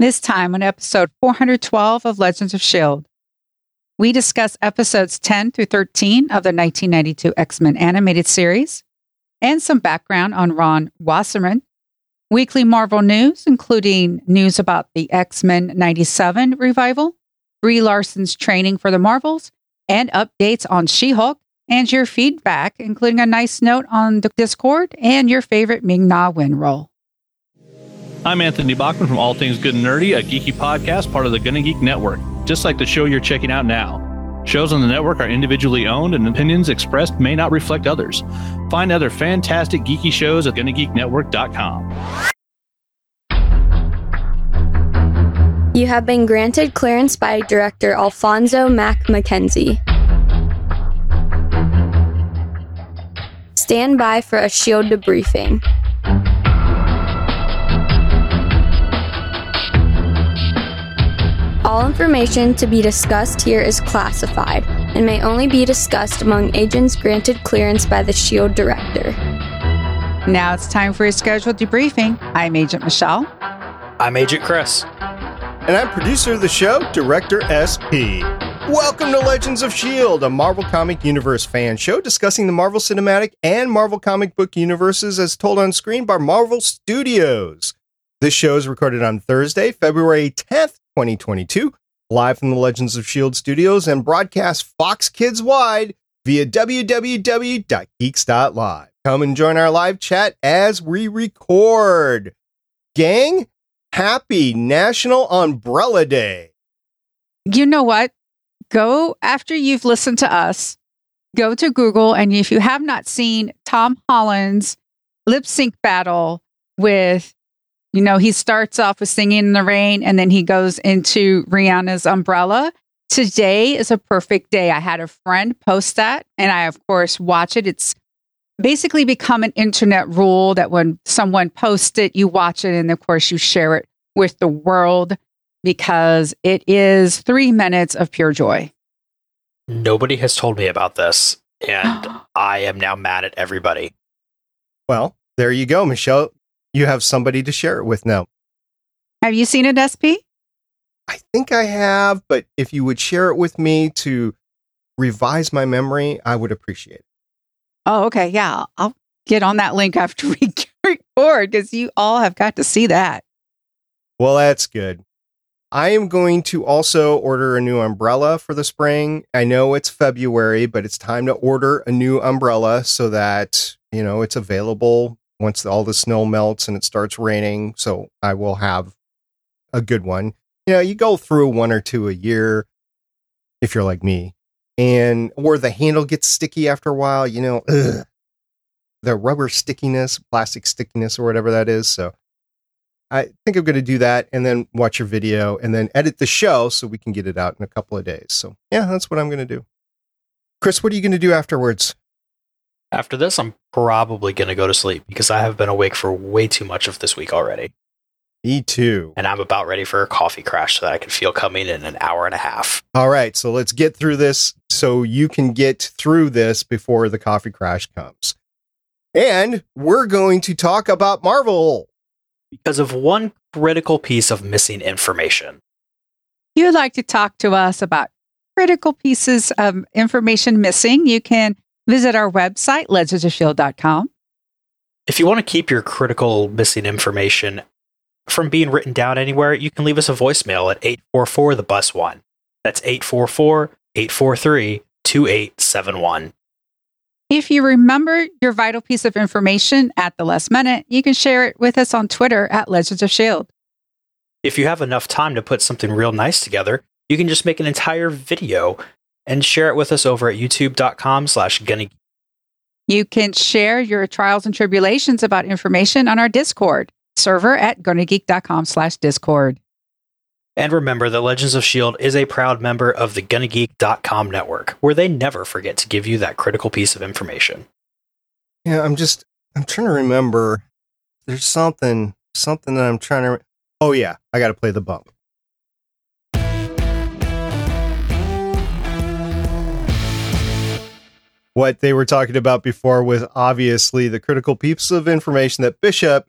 This time on episode 412 of Legends of S.H.I.E.L.D., we discuss episodes 10 through 13 of the 1992 X Men animated series and some background on Ron Wasserman, weekly Marvel news, including news about the X Men 97 revival, Brie Larson's training for the Marvels, and updates on She Hulk, and your feedback, including a nice note on the Discord and your favorite Ming Na Wen role. I'm Anthony Bachman from All Things Good and Nerdy, a geeky podcast part of the Gonna Geek Network, just like the show you're checking out now. Shows on the network are individually owned, and opinions expressed may not reflect others. Find other fantastic geeky shows at GonnaGeekNetwork.com. You have been granted clearance by director Alphonso Mack Mackenzie. Stand by for a shield debriefing. All information to be discussed here is classified and may only be discussed among agents granted clearance by the SHIELD director. Now it's time for your scheduled debriefing. I'm Agent Michelle. I'm Agent Chris. And I'm producer of the show, Director SP. Welcome to Legends of S.H.I.E.L.D., a Marvel Comic Universe fan show discussing the Marvel Cinematic and Marvel comic book universes as told on screen by Marvel Studios. This show is recorded on Thursday, February 10th, 2022, live from the Legends of S.H.I.E.L.D. studios and broadcast Fox Kids wide via www.geeks.live. Come and join our live chat as we record. Gang, happy National Umbrella Day. You know what? Go after you've listened to us, go to Google, and if you have not seen Tom Holland's lip sync battle with you know, he starts off with singing in the rain and then he goes into Rihanna's umbrella. Today is a perfect day. I had a friend post that and I, of course, watch it. It's basically become an internet rule that when someone posts it, you watch it and, of course, you share it with the world because it is three minutes of pure joy. Nobody has told me about this and I am now mad at everybody. Well, there you go, Michelle you have somebody to share it with now. Have you seen it, SP? I think I have, but if you would share it with me to revise my memory, I would appreciate it. Oh, okay. Yeah. I'll get on that link after we record because you all have got to see that. Well, that's good. I am going to also order a new umbrella for the spring. I know it's February, but it's time to order a new umbrella so that, you know, it's available once all the snow melts and it starts raining. So I will have a good one. You know, you go through one or two a year if you're like me, and or the handle gets sticky after a while. You know, ugh, the rubber stickiness, plastic stickiness, or whatever that is. So I think I'm going to do that and then watch your video and then edit the show so we can get it out in a couple of days. So yeah, that's what I'm going to do. Chris, what are you going to do afterwards? After this, I'm probably going to go to sleep because I have been awake for way too much of this week already. Me too. And I'm about ready for a coffee crash so that I can feel coming in an hour and a half. All right. So let's get through this so you can get through this before the coffee crash comes. And we're going to talk about Marvel. Because of one critical piece of missing information. If you'd like to talk to us about critical pieces of information missing, you can Visit our website, legendsofshield.com. If you want to keep your critical missing information from being written down anywhere, you can leave us a voicemail at 844 the bus one. That's 844 843 2871. If you remember your vital piece of information at the last minute, you can share it with us on Twitter at Legends of S.H.I.E.L.D. If you have enough time to put something real nice together, you can just make an entire video and share it with us over at youtube.com slash gunny. You can share your trials and tribulations about information on our Discord server at gonnageek.com slash discord. And remember that Legends of S.H.I.E.L.D. is a proud member of the GonnaGeek.com network, where they never forget to give you that critical piece of information. Yeah, I'm just, I'm trying to remember. There's something, something that I'm trying to. Oh, yeah, I got to play the bump. What they were talking about before was obviously the critical piece of information that Bishop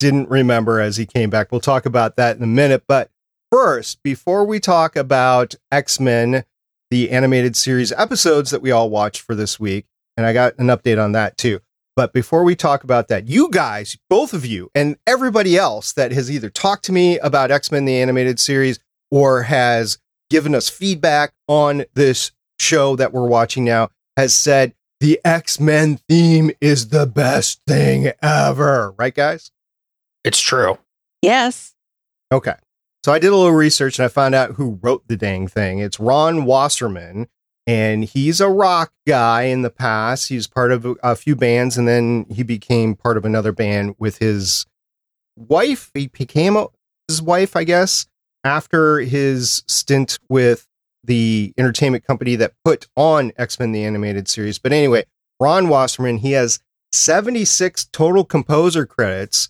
didn't remember as he came back. We'll talk about that in a minute. But first, before we talk about X Men, the animated series episodes that we all watched for this week, and I got an update on that too. But before we talk about that, you guys, both of you, and everybody else that has either talked to me about X Men, the animated series, or has given us feedback on this show that we're watching now, has said the X Men theme is the best thing ever. Right, guys? It's true. Yes. Okay. So I did a little research and I found out who wrote the dang thing. It's Ron Wasserman, and he's a rock guy in the past. He's part of a, a few bands, and then he became part of another band with his wife. He became a, his wife, I guess, after his stint with the entertainment company that put on X Men the animated series. But anyway, Ron Wasserman, he has 76 total composer credits,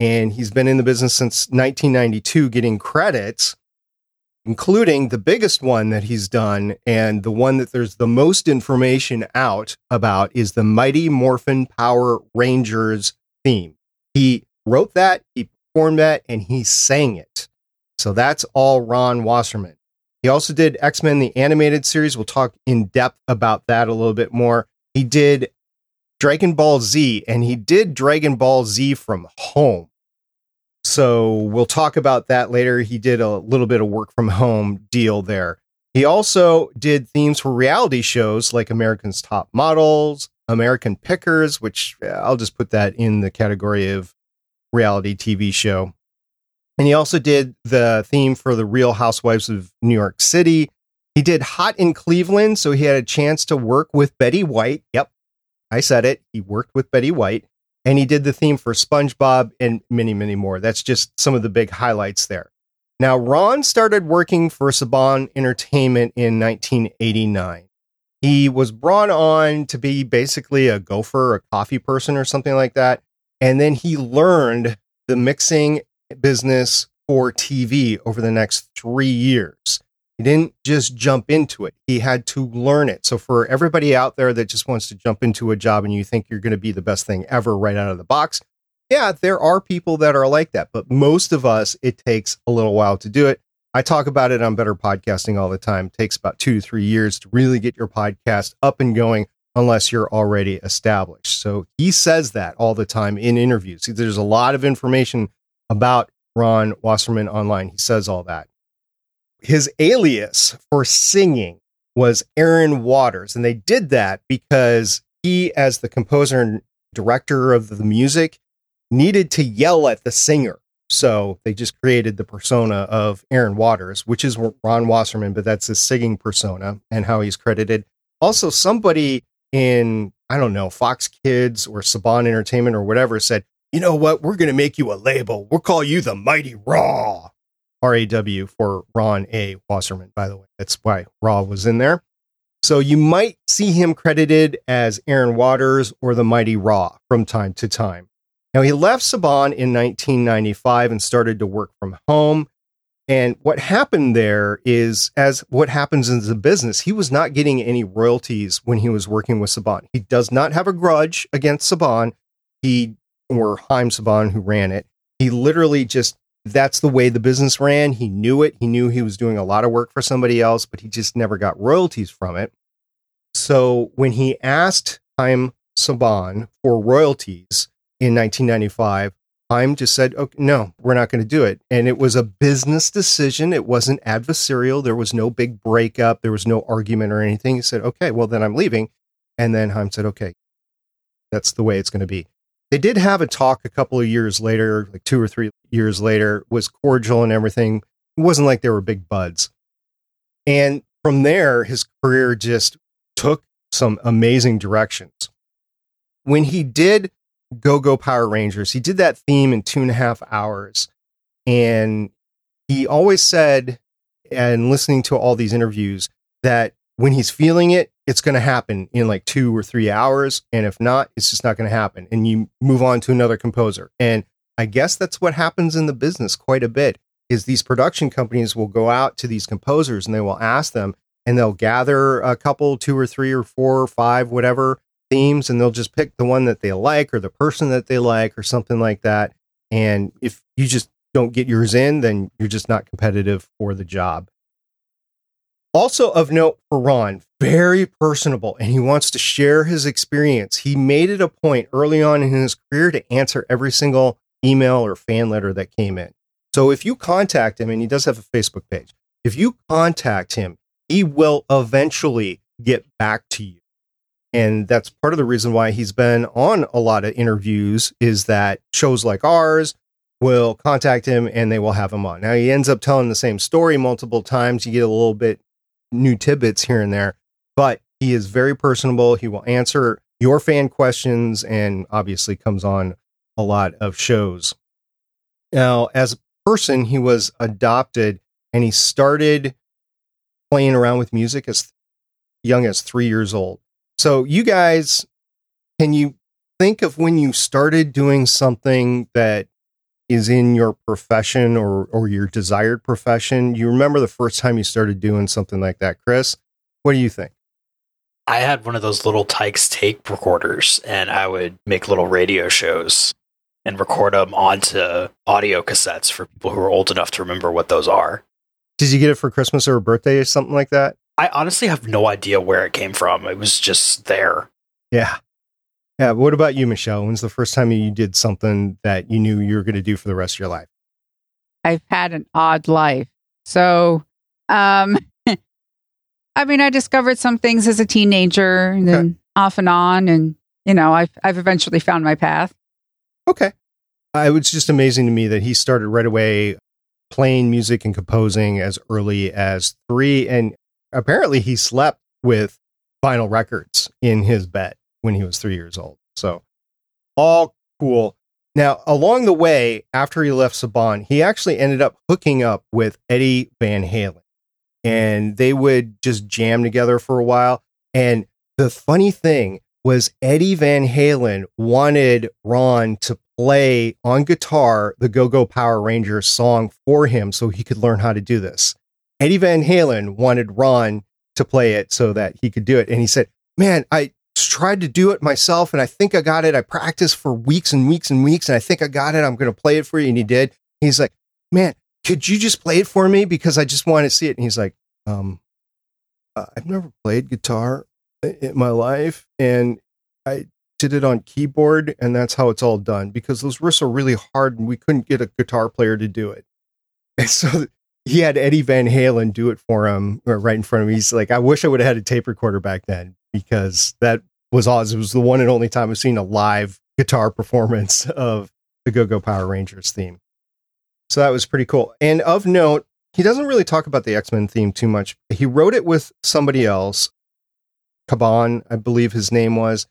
and he's been in the business since 1992, getting credits, including the biggest one that he's done, and the one that there's the most information out about is the Mighty Morphin Power Rangers theme. He wrote that, he performed that, and he sang it. So that's all Ron Wasserman. He also did X Men, the animated series. We'll talk in depth about that a little bit more. He did Dragon Ball Z, and he did Dragon Ball Z from home. So we'll talk about that later. He did a little bit of work from home deal there. He also did themes for reality shows like American's Top Models, American Pickers, which I'll just put that in the category of reality TV show. And he also did the theme for the Real Housewives of New York City. He did Hot in Cleveland, so he had a chance to work with Betty White. Yep, I said it. He worked with Betty White. And he did the theme for SpongeBob and many, many more. That's just some of the big highlights there. Now, Ron started working for Saban Entertainment in 1989. He was brought on to be basically a gopher, a coffee person, or something like that. And then he learned the mixing business for TV over the next three years. He didn't just jump into it. He had to learn it. So for everybody out there that just wants to jump into a job and you think you're going to be the best thing ever right out of the box, yeah, there are people that are like that, but most of us it takes a little while to do it. I talk about it on Better Podcasting all the time. It takes about 2 to 3 years to really get your podcast up and going unless you're already established. So he says that all the time in interviews. There's a lot of information about Ron Wasserman online. He says all that. His alias for singing was Aaron Waters, and they did that because he, as the composer and director of the music, needed to yell at the singer. So they just created the persona of Aaron Waters, which is Ron Wasserman, but that's his singing persona and how he's credited. Also, somebody in, I don't know, Fox Kids or Saban Entertainment or whatever said, you know what? We're going to make you a label. We'll call you the Mighty Raw. R A W for Ron A. Wasserman, by the way. That's why Raw was in there. So you might see him credited as Aaron Waters or the Mighty Raw from time to time. Now, he left Saban in 1995 and started to work from home. And what happened there is, as what happens in the business, he was not getting any royalties when he was working with Saban. He does not have a grudge against Saban. He or Haim Saban who ran it. He literally just that's the way the business ran. He knew it. He knew he was doing a lot of work for somebody else, but he just never got royalties from it. So when he asked Haim Saban for royalties in 1995, Haim just said, okay, no, we're not going to do it. And it was a business decision. It wasn't adversarial. There was no big breakup. There was no argument or anything. He said, okay, well, then I'm leaving. And then Haim said, okay, that's the way it's going to be. They did have a talk a couple of years later, like two or three years later, was cordial and everything. It wasn't like they were big buds. And from there, his career just took some amazing directions. When he did Go Go Power Rangers, he did that theme in two and a half hours. And he always said, and listening to all these interviews, that when he's feeling it, it's going to happen in like two or three hours. And if not, it's just not going to happen. And you move on to another composer. And I guess that's what happens in the business quite a bit is these production companies will go out to these composers and they will ask them and they'll gather a couple, two or three or four or five, whatever themes, and they'll just pick the one that they like or the person that they like or something like that. And if you just don't get yours in, then you're just not competitive for the job. Also of note for Ron, very personable, and he wants to share his experience. He made it a point early on in his career to answer every single email or fan letter that came in. So if you contact him, and he does have a Facebook page, if you contact him, he will eventually get back to you. And that's part of the reason why he's been on a lot of interviews is that shows like ours will contact him and they will have him on. Now he ends up telling the same story multiple times. You get a little bit new tidbits here and there, but he is very personable. He will answer your fan questions and obviously comes on a lot of shows. Now, as a person, he was adopted and he started playing around with music as young as three years old. So, you guys, can you think of when you started doing something that is in your profession or or your desired profession? You remember the first time you started doing something like that, Chris? What do you think? I had one of those Little Tikes tape recorders, and I would make little radio shows and record them onto audio cassettes for people who are old enough to remember what those are. Did you get it for Christmas or a birthday or something like that? I honestly have no idea where it came from. It was just there. Yeah. Yeah. What about you, Michelle? When's the first time you did something that you knew you were going to do for the rest of your life? I've had an odd life. So, um, I mean, I discovered some things as a teenager and then okay. off and on. And, you know, I've, I've eventually found my path. Okay. Uh, it was just amazing to me that he started right away playing music and composing as early as three. And apparently he slept with vinyl records in his bed when he was three years old. So all cool. Now, along the way, after he left Saban, he actually ended up hooking up with Eddie Van Halen. And they would just jam together for a while. And the funny thing was Eddie Van Halen wanted Ron to play on guitar the Go Go Power Rangers song for him so he could learn how to do this. Eddie Van Halen wanted Ron to play it so that he could do it. And he said, Man, I tried to do it myself and I think I got it. I practiced for weeks and weeks and weeks and I think I got it. I'm going to play it for you. And he did. He's like, Man, could you just play it for me? Because I just want to see it. And he's like, um, uh, I've never played guitar in my life. And I did it on keyboard, and that's how it's all done because those riffs are really hard, and we couldn't get a guitar player to do it. And so he had Eddie Van Halen do it for him uh, right in front of me. He's like, I wish I would have had a tape recorder back then because that was. It was the one and only time I've seen a live guitar performance of the Go Go Power Rangers theme. So that was pretty cool. And of note, he doesn't really talk about the X Men theme too much. He wrote it with somebody else, Caban, I believe his name was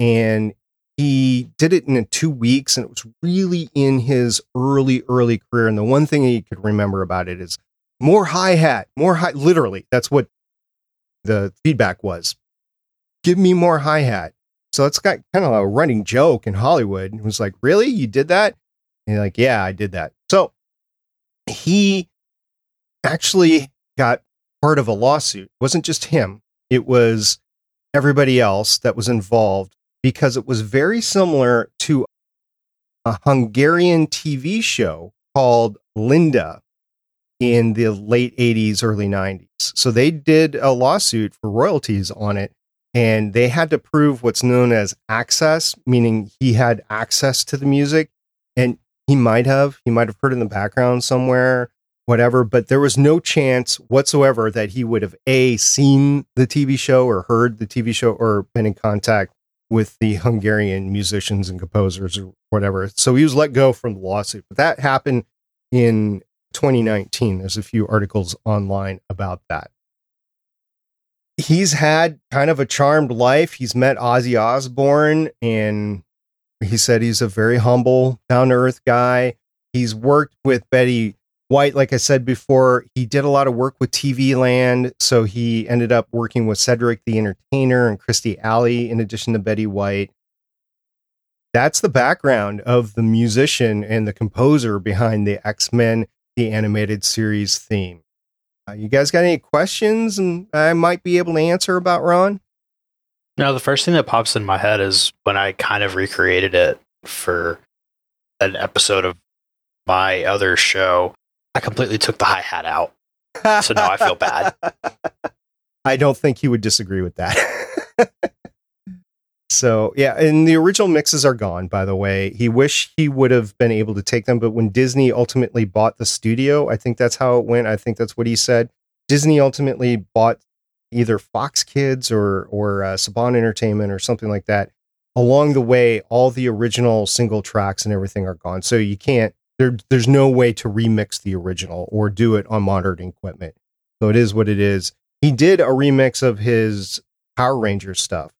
and he did it in two weeks and it was really in his early early career and the one thing he could remember about it is more hi-hat more hi literally that's what the feedback was give me more hi-hat. So it's got kind of a running joke in hollywood. It was like really? You did that? And like yeah i did that. So he actually got part of a lawsuit. It wasn't just him. It was everybody else that was involved because it was very similar to a Hungarian TV show called Linda in the late 80s, early 90s. So they did a lawsuit for royalties on it and they had to prove what's known as access, meaning he had access to the music and he might have, he might have heard in the background somewhere, whatever, but there was no chance whatsoever that he would have A, seen the TV show or heard the TV show or been in contact with the Hungarian musicians and composers or whatever. So he was let go from the lawsuit. But that happened in 2019. There's a few articles online about that. He's had kind of a charmed life. He's met Ozzy Osbourne and he said he's a very humble, down to earth guy. He's worked with Betty White, like I said before, he did a lot of work with TV Land. So he ended up working with Cedric the Entertainer and Kirstie Alley in addition to Betty White. That's the background of the musician and the composer behind the X Men, the animated series theme. Uh, you guys got any questions and I might be able to answer about Ron? No, the first thing that pops in my head is when I kind of recreated it for an episode of my other show, I completely took the hi hat out. So now I feel bad. I don't think he would disagree with that. so yeah, and the original mixes are gone. By the way, he wished he would have been able to take them, but when Disney ultimately bought the studio, I think that's how it went. I think that's what he said. Disney ultimately bought either Fox Kids or or uh, Saban Entertainment or something like that. Along the way, all the original single tracks and everything are gone, so you can't. There, there's no way to remix the original or do it on modern equipment. So it is what it is. He did a remix of his Power Rangers stuff,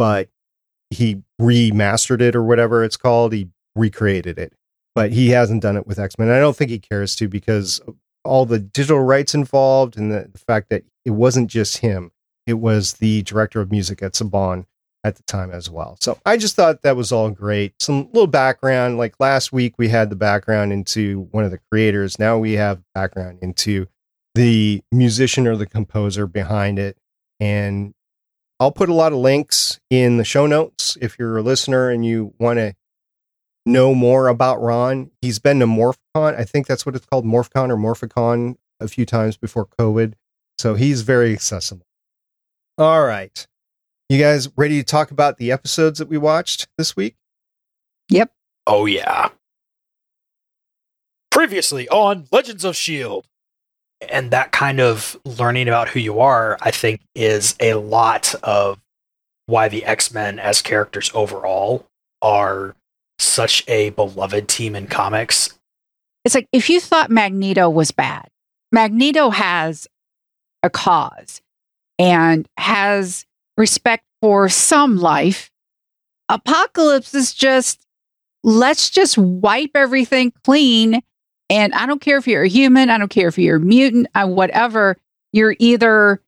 but he remastered it or whatever it's called. He recreated it, but he hasn't done it with X Men. I don't think he cares to because all the digital rights involved and the, the, fact that it wasn't just him, it was the director of music at Saban at the time as well. So I just thought that was all great. Some little background. Like last week, we had the background into one of the creators. Now we have background into the musician or the composer behind it. And I'll put a lot of links in the show notes if you're a listener and you want to know more about Ron. He's been to MorphCon. I think that's what it's called, MorphCon or Morphicon a few times before COVID. So he's very accessible. All right. You guys ready to talk about the episodes that we watched this week? Yep. Oh, yeah. Previously on Legends of S.H.I.E.L.D. And that kind of learning about who you are, I think, is a lot of why the X Men as characters overall are such a beloved team in comics. It's like if you thought Magneto was bad, Magneto has a cause and has respect for some life. Apocalypse is just, let's just wipe everything clean. And I don't care if you're a human, I don't care if you're a mutant, uh, whatever, you're either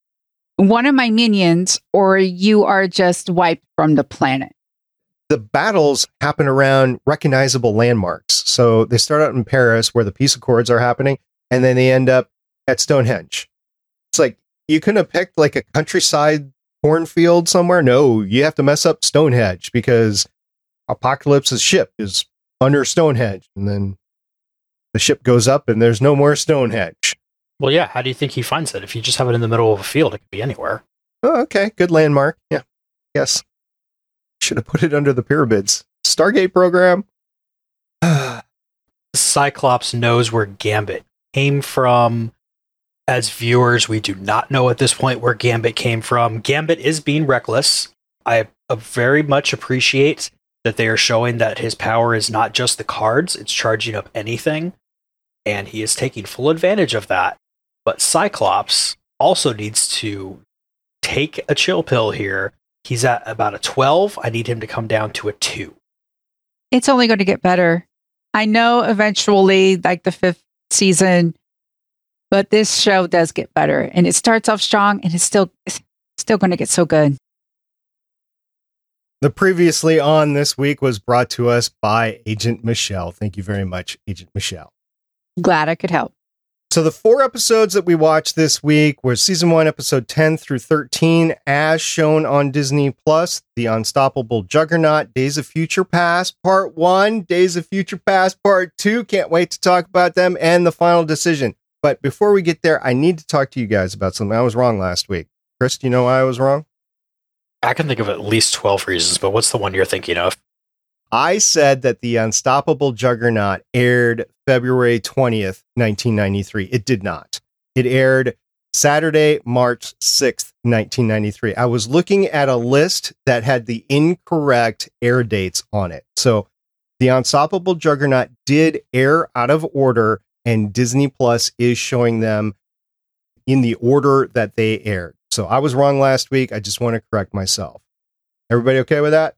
one of my minions or you are just wiped from the planet the battles happen around recognizable landmarks. So they start out in Paris where the peace accords are happening, and then they end up at Stonehenge. It's like you couldn't have picked like a countryside cornfield somewhere. No, you have to mess up Stonehenge because Apocalypse's ship is under Stonehenge, and then the ship goes up and there's no more Stonehenge. Well, yeah. How do you think he finds it? If you just have it in the middle of a field, it could be anywhere. Oh, okay. Good landmark. Yeah. Yes. Should have put it under the pyramids. Stargate program. Cyclops knows where Gambit came from. As viewers, we do not know at this point where Gambit came from. Gambit is being reckless. I uh, very much appreciate that they are showing that his power is not just the cards, it's charging up anything. And he is taking full advantage of that. But Cyclops also needs to take a chill pill here He's at about a 12. I need him to come down to a 2. It's only going to get better. I know eventually, like the fifth season, but this show does get better and it starts off strong and it's still still going to get so good. The previously on this week was brought to us by Agent Michelle. Thank you very much, Agent Michelle. Glad I could help. So the four episodes that we watched this week were season one, episode 10 through 13, as shown on Disney Plus, The Unstoppable Juggernaut, Days of Future Past, Part One, Days of Future Past, Part Two. Can't wait to talk about them and the final decision. But before we get there, I need to talk to you guys about something. I was wrong last week. Chris, do you know why I was wrong? I can think of at least 12 reasons, but what's the one you're thinking of? I said that The Unstoppable Juggernaut aired February 20th, 1993. It did not. It aired Saturday, March 6th, 1993. I was looking at a list that had the incorrect air dates on it. So The Unstoppable Juggernaut did air out of order, and Disney Plus is showing them in the order that they aired. So I was wrong last week. I just want to correct myself. Everybody okay with that?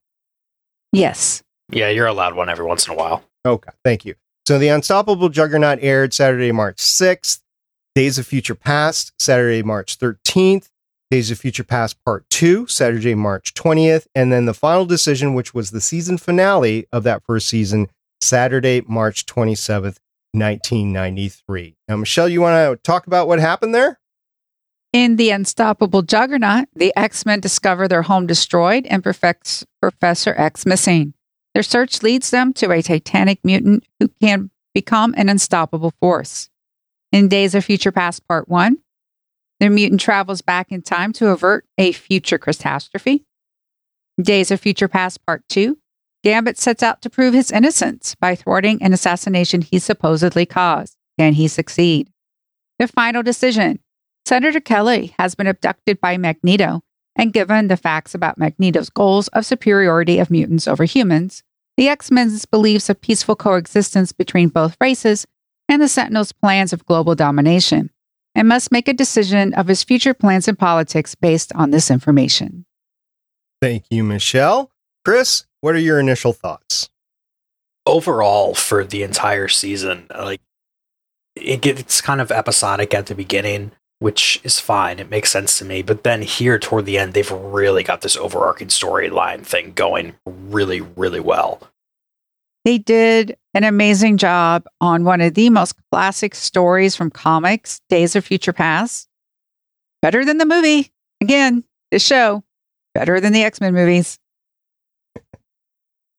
Yes. Yeah, you're allowed one every once in a while. Okay, thank you. So The Unstoppable Juggernaut aired Saturday, March 6th. Days of Future Past, Saturday, March 13th. Days of Future Past Part 2, Saturday, March 20th. And then the final decision, which was the season finale of that first season, Saturday, March 27th, 1993. Now, Michelle, you want to talk about what happened there? In The Unstoppable Juggernaut, the X Men discover their home destroyed and perfects Professor X missing. Their search leads them to a titanic mutant who can become an unstoppable force. In Days of Future Past Part 1, the mutant travels back in time to avert a future catastrophe. Days of Future Past Part 2, Gambit sets out to prove his innocence by thwarting an assassination he supposedly caused. Can he succeed? The final decision Senator Kelly has been abducted by Magneto, and given the facts about Magneto's goals of superiority of mutants over humans, the X Men's beliefs of peaceful coexistence between both races, and the Sentinel's plans of global domination, and must make a decision of his future plans and politics based on this information. Thank you, Michelle. Chris, what are your initial thoughts? Overall, for the entire season, like it gets kind of episodic at the beginning, which is fine. It makes sense to me. But then here toward the end, they've really got this overarching storyline thing going really, really well. They did an amazing job on one of the most classic stories from comics, Days of Future Past. Better than the movie. Again, this show, better than the X Men movies.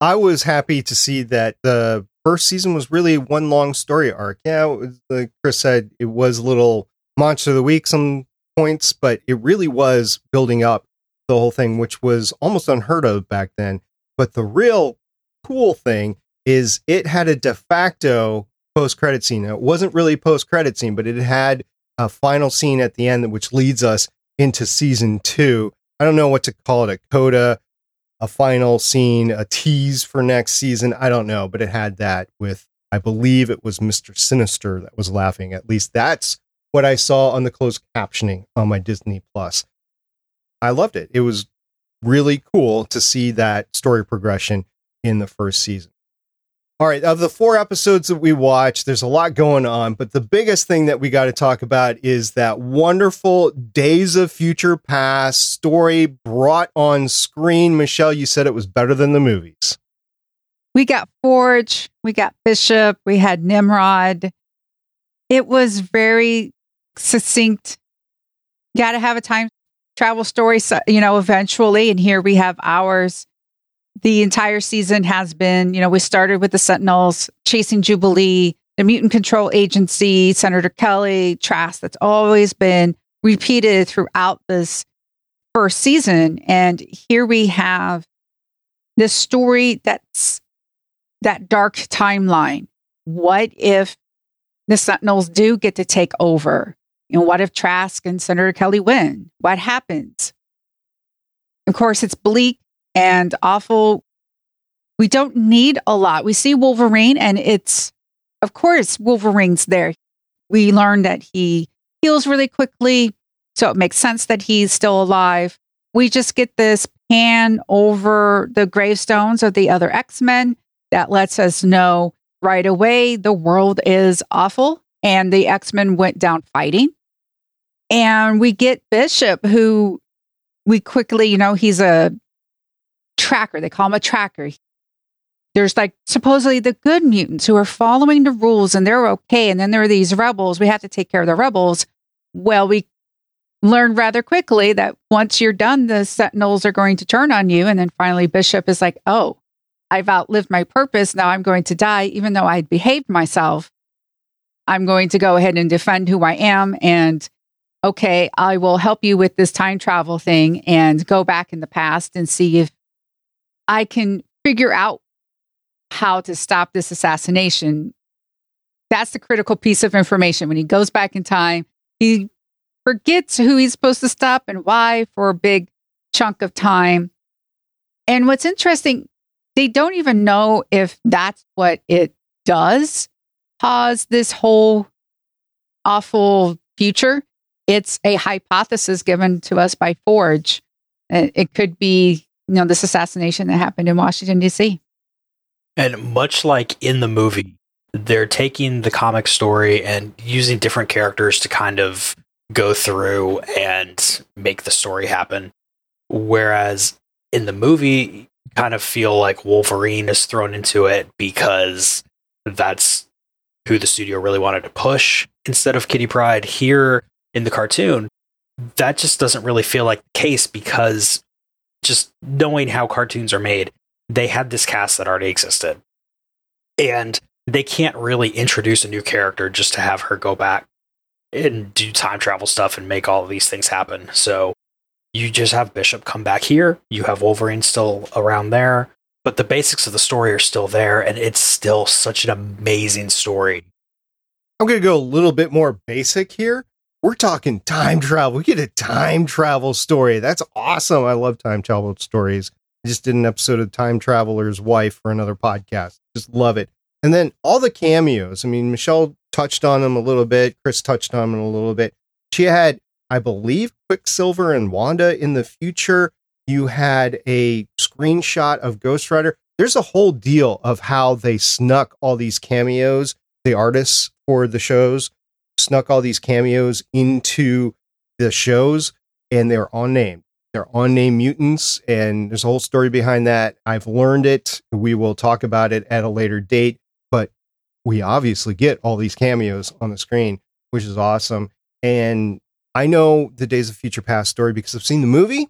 I was happy to see that the first season was really one long story arc. Yeah, was, like Chris said, it was a little monster of the week some points, but it really was building up the whole thing, which was almost unheard of back then. But the real cool thing is it had a de facto post credit scene. Now, it wasn't really post credit scene, but it had a final scene at the end, which leads us into season two. I don't know what to call it a coda a final scene, a tease for next season. I don't know, but it had that with, I believe it was Mr. Sinister that was laughing. At least that's what I saw on the closed captioning on my Disney Plus. I loved it. It was really cool to see that story progression in the first season. All right, of the four episodes that we watched, there's a lot going on, but the biggest thing that we got to talk about is that wonderful Days of Future Past story brought on screen. Michelle, you said it was better than the movies. We got Forge, we got Bishop, we had Nimrod. It was very succinct. Got to have a time travel story, you know, eventually. And here we have ours the entire season has been, you know, we started with the Sentinels chasing Jubilee, the Mutant Control Agency, Senator Kelly, Trask. That's always been repeated throughout this first season. And here we have this story that's that dark timeline. What if the Sentinels do get to take over? You know, what if Trask and Senator Kelly win? What happens? Of course, it's bleak and awful. We don't need a lot. We see Wolverine, and it's, of course, Wolverine's there. We learn that he heals really quickly. So it makes sense that he's still alive. We just get this pan over the gravestones of the other X Men that lets us know right away the world is awful and the X Men went down fighting. And we get Bishop, who we quickly, you know, he's a tracker. They call him a tracker. There's like supposedly the good mutants who are following the rules and they're okay. And then there are these rebels. We have to take care of the rebels. Well, we learned rather quickly that once you're done, the sentinels are going to turn on you. And then finally, Bishop is like, oh, I've outlived my purpose. Now I'm going to die, even though I'd behaved myself. I'm going to go ahead and defend who I am. And okay, I will help you with this time travel thing and go back in the past and see if I can figure out how to stop this assassination. That's the critical piece of information. When he goes back in time, he forgets who he's supposed to stop and why for a big chunk of time. And what's interesting, they don't even know if that's what it does cause this whole awful future. It's a hypothesis given to us by Forge. Uh, it could be you know, this assassination that happened in Washington, D.C. And much like in the movie, they're taking the comic story and using different characters to kind of go through and make the story happen. Whereas in the movie, kind of feel like Wolverine is thrown into it because that's who the studio really wanted to push instead of Kitty Pryde. Here in the cartoon, that just doesn't really feel like the case because just knowing how cartoons are made, they had this cast that already existed. And they can't really introduce a new character just to have her go back and do time travel stuff and make all of these things happen. So you just have Bishop come back here. You have Wolverine still around there, but the basics of the story are still there, and it's still such an amazing story. I'm going to go a little bit more basic here. We're talking time travel. We get a time travel story. That's awesome. I love time travel stories. I just did an episode of Time Traveler's Wife for another podcast. Just love it. And then all the cameos. I mean, Michelle touched on them a little bit. Chris touched on them a little bit. She had, I believe, Quicksilver and Wanda in the future. You had a screenshot of Ghost Rider. There's a whole deal of how they snuck all these cameos, the artists for the shows snuck all these cameos into the shows and they're on name. They're on name mutants, and there's a whole story behind that. I've learned it. We will talk about it at a later date, but we obviously get all these cameos on the screen, which is awesome. And I know the Days of Future Past story because I've seen the movie,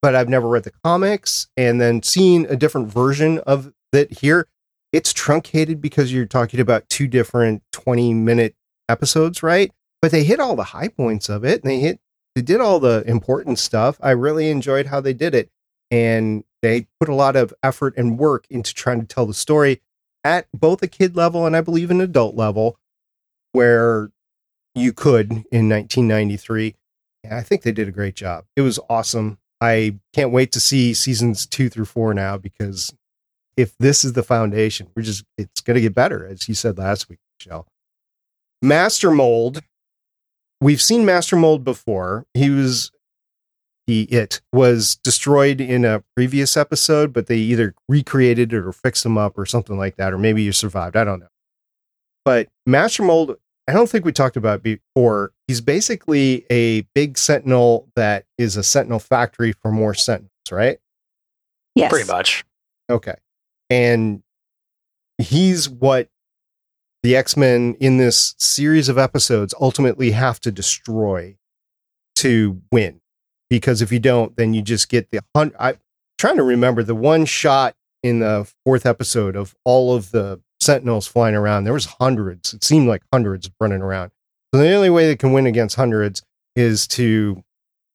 but I've never read the comics. And then seen a different version of it here, it's truncated because you're talking about two different 20 minute episodes, right? But they hit all the high points of it and they hit they did all the important stuff. I really enjoyed how they did it. And they put a lot of effort and work into trying to tell the story at both a kid level and I believe an adult level where you could in 1993. And I think they did a great job. It was awesome. I can't wait to see seasons two through four now because if this is the foundation, we're just, it's going to get better, as you said last week, Michelle. Master Mold. We've seen Master Mold before. He was he it was destroyed in a previous episode, but they either recreated it or fixed him up or something like that, or maybe you survived. I don't know. But Master Mold, I don't think we talked about before. He's basically a big sentinel that is a sentinel factory for more sentinels, right? Yes. Pretty much. Okay. And he's what the X-Men in this series of episodes ultimately have to destroy to win. Because if you don't, then you just get the hundred. I'm trying to remember the one shot in the fourth episode of all of the Sentinels flying around. There was hundreds. It seemed like hundreds running around. So the only way they can win against hundreds is to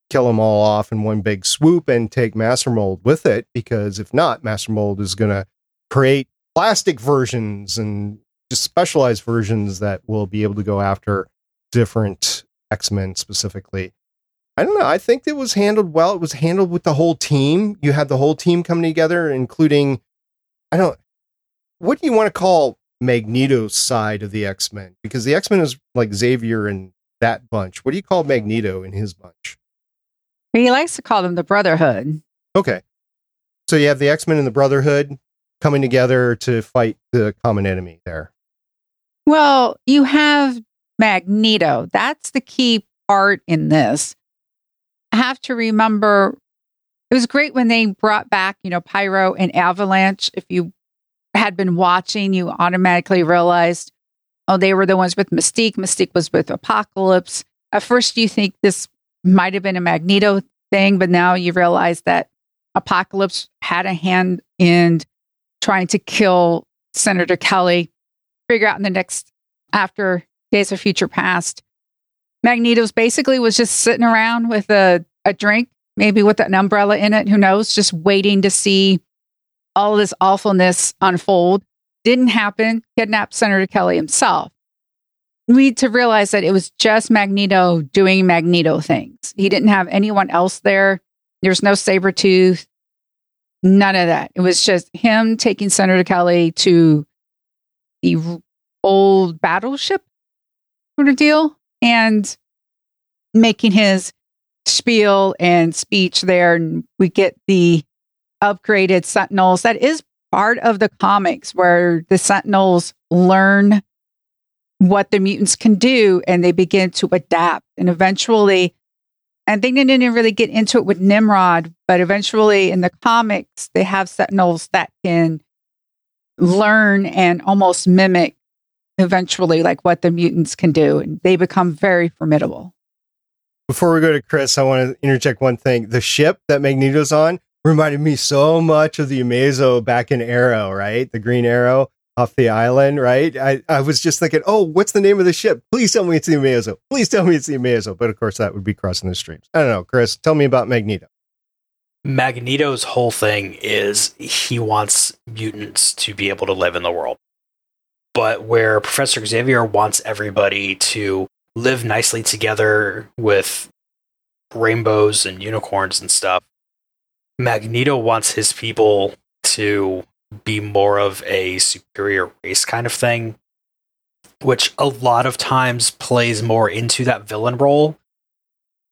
kill them all off in one big swoop and take Master Mold with it. Because if not, Master Mold is going to create plastic versions and just specialized versions that will be able to go after different X Men specifically. I don't know. I think it was handled well. It was handled with the whole team. You had the whole team coming together, including, I don't, what do you want to call Magneto's side of the X Men? Because the X Men is like Xavier and that bunch. What do you call Magneto in his bunch? He likes to call them the Brotherhood. Okay. So you have the X Men and the Brotherhood coming together to fight the common enemy there. Well, you have Magneto. That's the key part in this. I have to remember it was great when they brought back, you know, Pyro and Avalanche. If you had been watching, you automatically realized, oh, they were the ones with Mystique. Mystique was with Apocalypse. At first, you think this might have been a Magneto thing, but now you realize that Apocalypse had a hand in trying to kill Senator Kelly figure out in the next after Days of Future Past. Magneto's basically was just sitting around with a, a drink, maybe with an umbrella in it, who knows, just waiting to see all this awfulness unfold. Didn't happen, kidnapped Senator Kelly himself. We need to realize that it was just Magneto doing Magneto things. He didn't have anyone else there. There's no Sabretooth, none of that. It was just him taking Senator Kelly to the old battleship sort of deal and making his spiel and speech there. And we get the upgraded Sentinels. That is part of the comics where the Sentinels learn what the mutants can do and they begin to adapt. And eventually, and they didn't really get into it with Nimrod, but eventually in the comics, they have Sentinels that can learn and almost mimic eventually like what the mutants can do and they become very formidable before we go to chris i want to interject one thing the ship that magneto's on reminded me so much of the Amazo back in Arrow, right? The Green Arrow off the island, right? I, I was just thinking, oh, what's the name of the ship? Please tell me it's the Amazo. Please tell me it's the Amazo. But of course, that would be crossing the streams. I don't know, Chris. Tell me about Magneto. Magneto's whole thing is he wants mutants to be able to live in the world. But where Professor Xavier wants everybody to live nicely together with rainbows and unicorns and stuff, Magneto wants his people to be more of a superior race kind of thing, which a lot of times plays more into that villain role.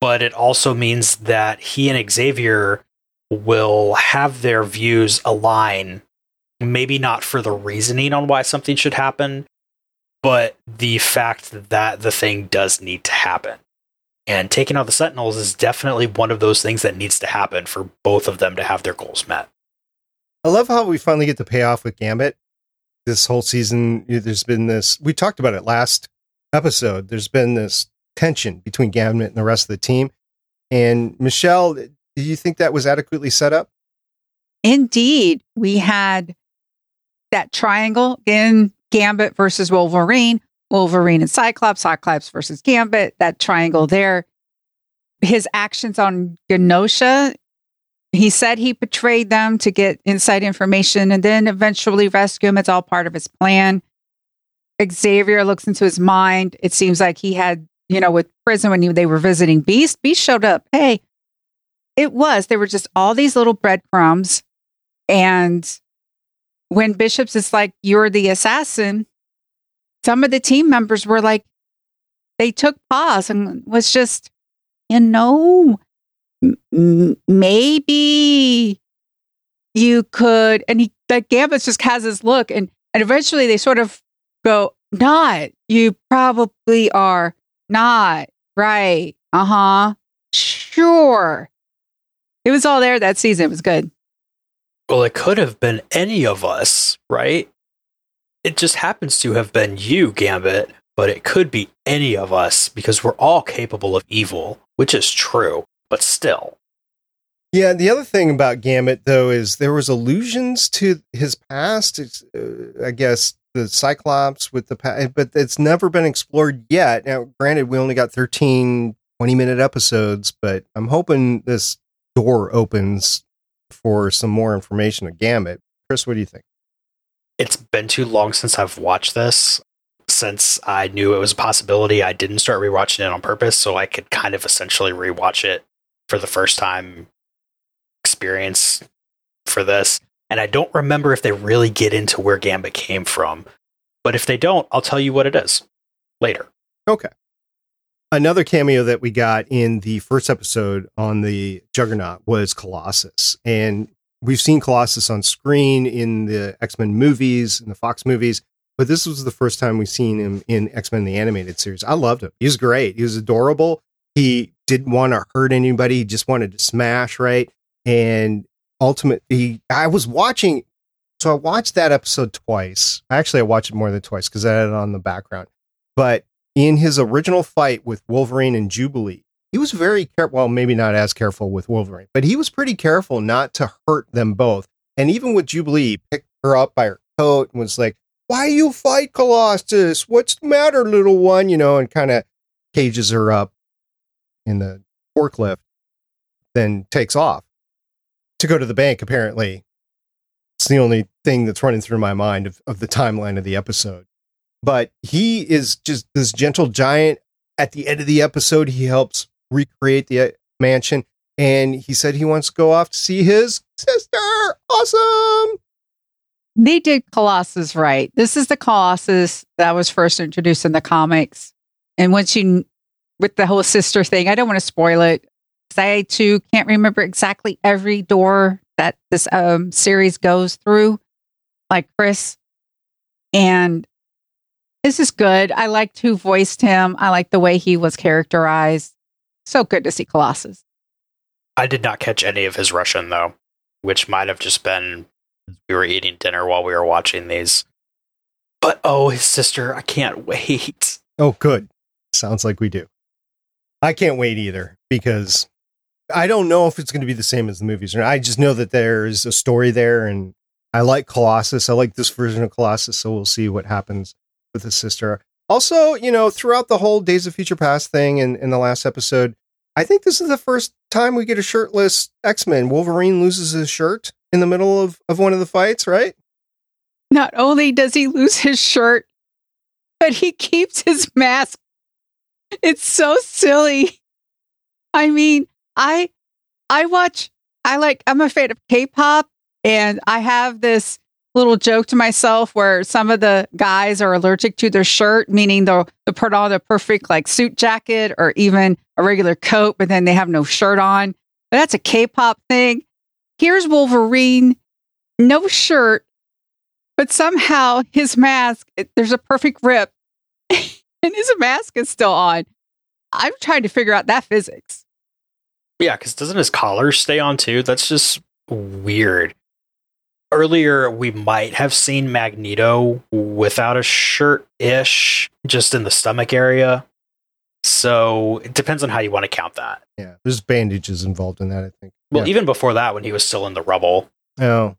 But it also means that he and Xavier will have their views align, maybe not for the reasoning on why something should happen, but the fact that the thing does need to happen. And taking out the Sentinels is definitely one of those things that needs to happen for both of them to have their goals met. I love how we finally get the payoff with Gambit. This whole season, there's been this, we talked about it last episode. There's been this tension between Gambit and the rest of the team. And Michelle, do you think that was adequately set up? Indeed. We had that triangle in Gambit versus Wolverine, Wolverine and Cyclops, Cyclops versus Gambit, that triangle there. His actions on Genosha, he said he betrayed them to get inside information and then eventually rescue him. It's all part of his plan. Xavier looks into his mind. It seems like he had, you know, with prison when he, they were visiting Beast, Beast showed up. Hey, it was. There were just all these little breadcrumbs. And when Bishops is like, you're the assassin, some of the team members were like, they took pause and was just, you know, m- maybe you could. And he, that Gambit just has this look, and and eventually they sort of go, not. You probably are not right. Uh huh. Sure. It was all there that season. It was good. Well, it could have been any of us, right? It just happens to have been you, Gambit, but it could be any of us because we're all capable of evil, which is true, but still. Yeah, the other thing about Gambit though is there was allusions to his past. It's, uh, I guess the Cyclops with the past, but it's never been explored yet. Now, granted, we only got 13 20 minute episodes, but I'm hoping this door opens for some more information of Gambit. Chris, what do you think? It's been too long since I've watched this. Since I knew it was a possibility, I didn't start rewatching it on purpose, so I could kind of essentially rewatch it for the first time experience for this. And I don't remember if they really get into where Gambit came from. But if they don't, I'll tell you what it is later. Okay. Another cameo that we got in the first episode on the Juggernaut was Colossus. And we've seen Colossus on screen in the X Men movies, in the Fox movies, but this was the first time we've seen him in X Men the animated series. I loved him. He was great. He was adorable. He didn't want to hurt anybody. He just wanted to smash, right? And ultimately, I was watching. So I watched that episode twice. Actually, I watched it more than twice because I had it on the background. But in his original fight with Wolverine and Jubilee, he was very careful. Well, maybe not as careful with Wolverine, but he was pretty careful not to hurt them both. And even with Jubilee, he picked her up by her coat and was like, Why you fight Colossus? What's the matter, little one? You know, and kind of cages her up in the forklift, then takes off to go to the bank, apparently. It's the only thing that's running through my mind of, of the timeline of the episode. But he is just this gentle giant. At the end of the episode, he helps recreate the uh, mansion. And he said he wants to go off to see his sister. Awesome. They did Colossus right. This is the Colossus that was first introduced in the comics. And once you, with the whole sister thing, I don't want to spoil it. I too can't remember exactly every door that this um, series goes through, like Chris. And this is good. I liked who voiced him. I like the way he was characterized. So good to see Colossus. I did not catch any of his Russian though, which might have just been we were eating dinner while we were watching these. But oh, his sister, I can't wait. Oh, good. Sounds like we do. I can't wait either because I don't know if it's going to be the same as the movies or. I just know that there's a story there, and I like Colossus. I like this version of Colossus, so we'll see what happens with his sister. Also, you know, throughout the whole Days of Future Past thing in, in the last episode, I think this is the first time we get a shirtless X Men. Wolverine loses his shirt in the middle of, of one of the fights, right? Not only does he lose his shirt, but he keeps his mask. It's so silly. I mean, I I watch I like I'm a fan of K-pop and I have this little joke to myself where some of the guys are allergic to their shirt, meaning they'll, they'll put on a perfect like suit jacket or even a regular coat, but then they have no shirt on. But that's a K-pop thing. Here's Wolverine, no shirt, but somehow his mask, it, there's a perfect rip and his mask is still on. I'm trying to figure out that physics. Yeah, because doesn't his collar stay on too? That's just weird. Earlier, we might have seen Magneto without a shirt ish, just in the stomach area. So it depends on how you want to count that. Yeah, there's bandages involved in that, I think. Well, Yeah. even before that, when he was still in the rubble. Oh.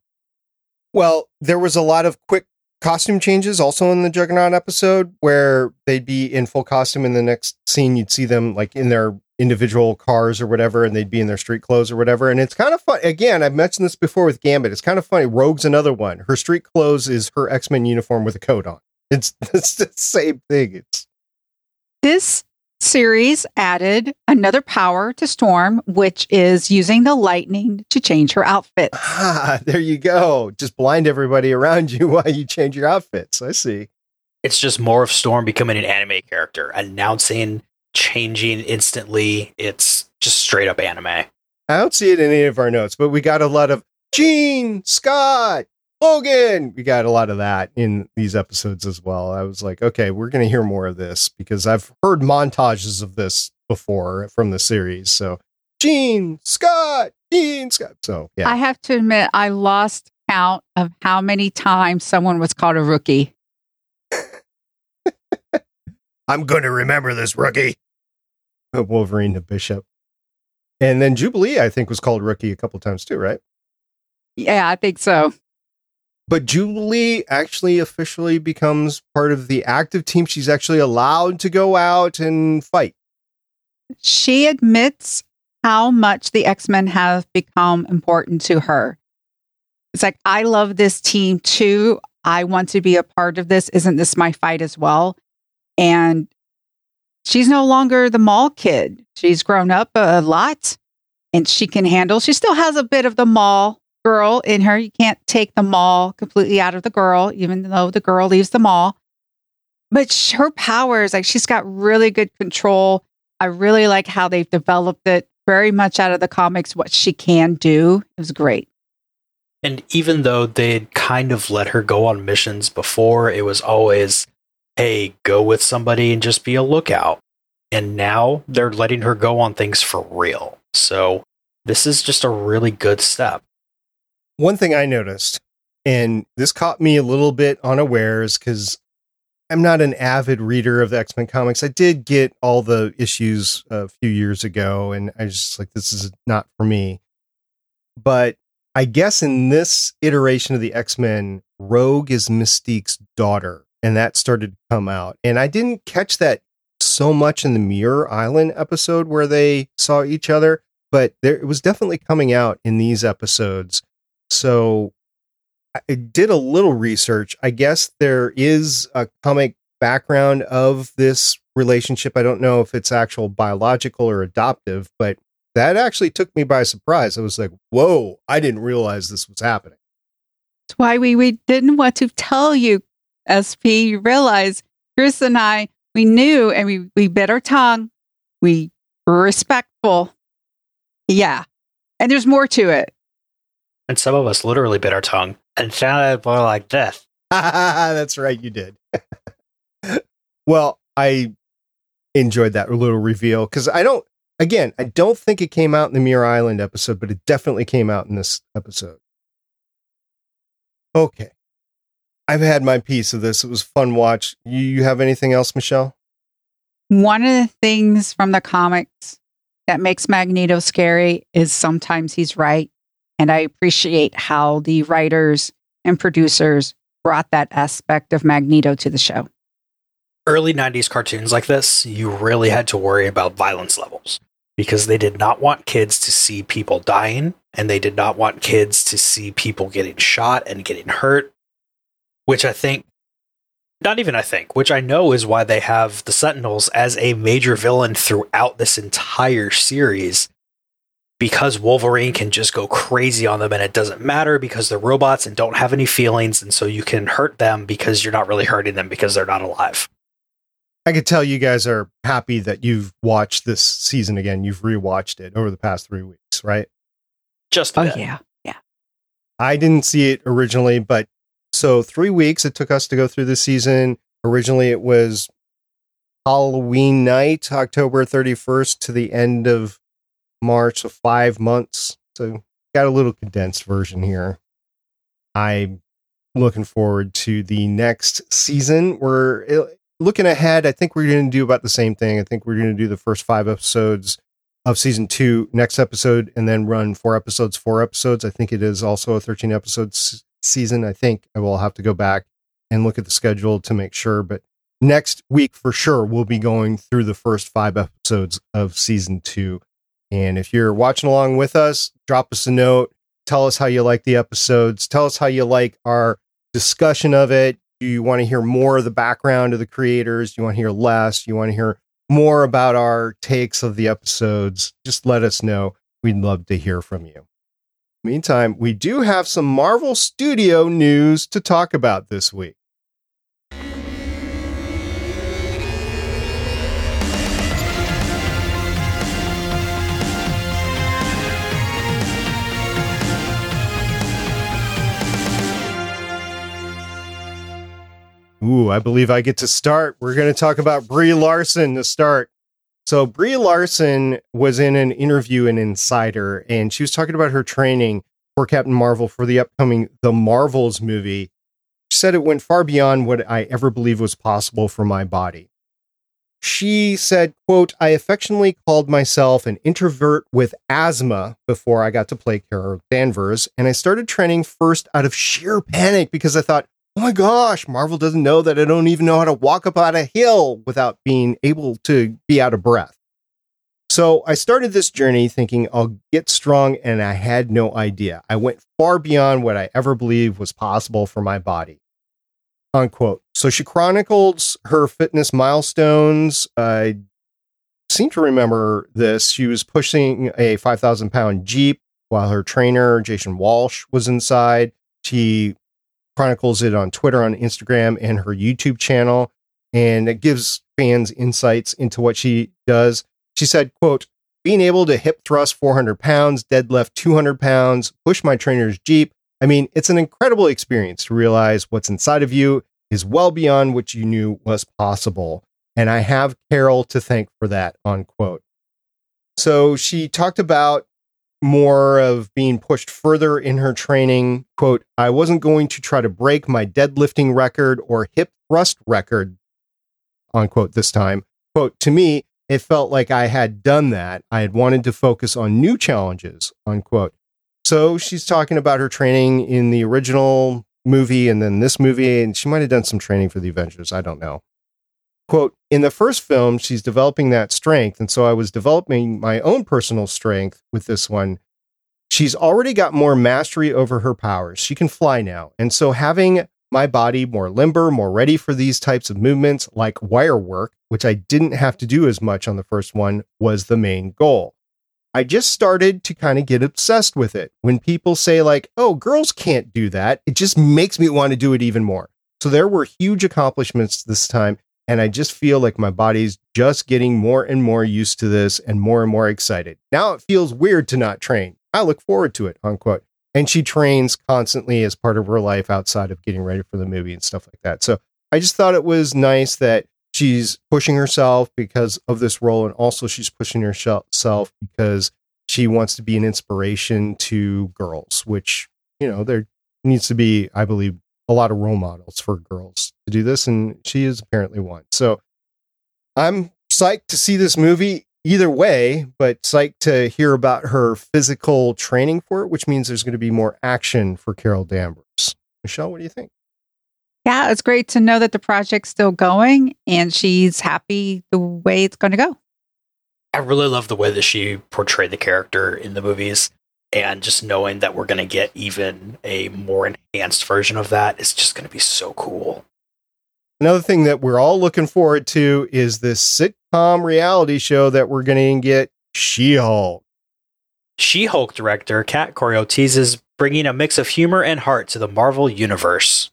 Well, there was a lot of quick costume changes also in the Juggernaut episode where they'd be in full costume in the next scene you'd see them like in their individual cars or whatever and they'd be in their street clothes or whatever. And it's kind of fun again I've mentioned this before with Gambit it's kind of funny Rogue's another one. Her street clothes is her X-Men uniform with a coat on. It's it's the same thing it's This series added another power to Storm, which is using the lightning to change her outfit. ah there you go. Just blind everybody around you while you change your outfits I see. It's just more of Storm becoming an anime character, announcing, changing instantly. It's just straight up anime. I don't see it in any of our notes, but we got a lot of Jean, Scott, Logan. We got a lot of that in these episodes as well. I was like, okay, we're going to hear more of this because I've heard montages of this before from the series. So, Jean, Scott, Jean, Scott. So, yeah. I have to admit, I lost count of how many times someone was called a rookie. I'm going to remember this rookie. Wolverine to Bishop. And then Jubilee, I think, was called rookie a couple times too, right? Yeah, I think so. But Jubilee actually officially becomes part of the active team. She's actually allowed to go out and fight. She admits how much the X Men have become important to her. It's like, I love this team too. I want to be a part of this. Isn't this my fight as well? And she's no longer the mall kid. She's grown up a lot and she can handle, she still has a bit of the mall girl in her. You can't take the mall completely out of the girl, even though the girl leaves the mall. But her powers, like she's got really good control. I really like how they've developed it very much out of the comics, what she can do. It was great. And even though they'd kind of let her go on missions before, it was always, hey, go with somebody and just be a lookout. And now they're letting her go on things for real. So this is just a really good step. One thing I noticed, and this caught me a little bit unawares because I'm not an avid reader of the X Men comics. I did get all the issues a few years ago, and I was just like, this is not for me. But I guess in this iteration of the X Men, Rogue is Mystique's daughter, and that started to come out. And I didn't catch that so much in the Muir Island episode where they saw each other, but there, it was definitely coming out in these episodes. So I did a little research. I guess there is a comic background of this relationship. I don't know if it's actual biological or adoptive, but that actually took me by surprise. I was like, whoa, I didn't realize this was happening. That's why we, we didn't want to tell you, SP. You realize Chris and I, we knew and we, we bit our tongue. We were respectful. Yeah. And there's more to it. And some of us literally bit our tongue and sounded more like this. That's right, you did. well, I enjoyed that little reveal because I don't, again, I don't think it came out in the Muir Island episode, but it definitely came out in this episode. Okay. I've had my piece of this. It was a fun watch. You, you have anything else, Michelle? One of the things from the comics that makes Magneto scary is sometimes he's right. And I appreciate how the writers and producers brought that aspect of Magneto to the show. Early 90s cartoons like this, you really had to worry about violence levels because they did not want kids to see people dying and they did not want kids to see people getting shot and getting hurt, which I think, not even I think, which I know is why they have the Sentinels as a major villain throughout this entire series because Wolverine can just go crazy on them and it doesn't matter because they're robots and don't have any feelings. And so you can hurt them because you're not really hurting them because they're not alive. I could tell you guys are happy that you've watched this season again. You've rewatched it over the past three weeks, right? Just oh, bit. yeah. Yeah. I didn't see it originally, but so three weeks it took us to go through the season. Originally, it was Halloween night, October 31st to the end of March, so five months. So got a little condensed version here. I'm looking forward to the next season. We're eh, looking ahead. I think we're going to do about the same thing. I think we're going to do the first five episodes of season two next episode and then run four episodes, four episodes. I think it is also a 13 episodes season. I think I will have to go back and look at the schedule to make sure, but next week for sure we'll be going through the first five episodes of season two and if you're watching along with us, drop us a note. Tell us how you like the episodes. Tell us how you like our discussion of it. Do you want to hear more of the background of the creators? Do you want to hear less? Do you want to hear more about our takes of the episodes? Just let us know. We'd love to hear from you. Meantime, we do have some Marvel Studio news to talk about this week. Ooh, I believe I get to start. We're going to talk about Brie Larson to start. So, Brie Larson was in an interview in Insider, and she was talking about her training for Captain Marvel for the upcoming The Marvels movie. She said it went far beyond what I ever believed was possible for my body. She said, quote, I affectionately called myself an introvert with asthma before I got to play Carol Danvers, and I started training first out of sheer panic because I thought, oh my gosh, Marvel doesn't know that I don't even know how to walk up on a hill without being able to be out of breath. So I started this journey thinking I'll get strong, and I had no idea. I went far beyond what I ever believed was possible for my body. Unquote. So she chronicles her fitness milestones. I seem to remember this. She was pushing a 5,000 pound Jeep while her trainer, Jason Walsh, was inside. She chronicles it on Twitter, on Instagram, and her YouTube channel. And it gives fans insights into what she does. She said, quote, being able to hip thrust 400 pounds, deadlift 200 pounds, push my trainer's Jeep. I mean, it's an incredible experience to realize what's inside of you is well beyond what you knew was possible. And I have Carol to thank for that, unquote. So she talked about more of being pushed further in her training. Quote, I wasn't going to try to break my deadlifting record or hip thrust record, unquote, this time. Quote, to me, it felt like I had done that. I had wanted to focus on new challenges, unquote. So she's talking about her training in the original movie and then this movie, and she might have done some training for the Avengers. I don't know. Quote, in the first film, she's developing that strength. And so I was developing my own personal strength with this one. She's already got more mastery over her powers. She can fly now. And so having my body more limber, more ready for these types of movements like wire work, which I didn't have to do as much on the first one, was the main goal. I just started to kind of get obsessed with it. When people say, like, oh, girls can't do that, it just makes me want to do it even more. So there were huge accomplishments this time. And I just feel like my body's just getting more and more used to this and more and more excited. Now it feels weird to not train. I look forward to it, unquote. And she trains constantly as part of her life outside of getting ready for the movie and stuff like that. So I just thought it was nice that she's pushing herself because of this role. And also she's pushing herself because she wants to be an inspiration to girls, which, you know, there needs to be, I believe, a lot of role models for girls to do this, and she is apparently one. So I'm psyched to see this movie. either way, but psyched to hear about her physical training for it, which means there's going to be more action for Carol Danvers. Michelle, what do you think? Yeah, it's great to know that the project's still going and she's happy the way it's going to go. I really love the way that she portrayed the character in the movies. And just knowing that we're going to get even a more enhanced version of that is just going to be so cool. Another thing that we're all looking forward to is this sitcom reality show that we're going to get She Hulk. She Hulk director Kat Coiro teases bringing a mix of humor and heart to the Marvel Universe.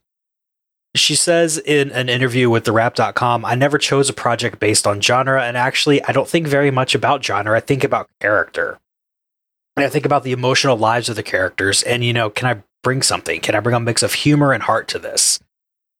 She says in an interview with TheWrap.com, I never chose a project based on genre, and actually, I don't think very much about genre. I think about character. And I think about the emotional lives of the characters, and, you know, can I bring something? Can I bring a mix of humor and heart to this?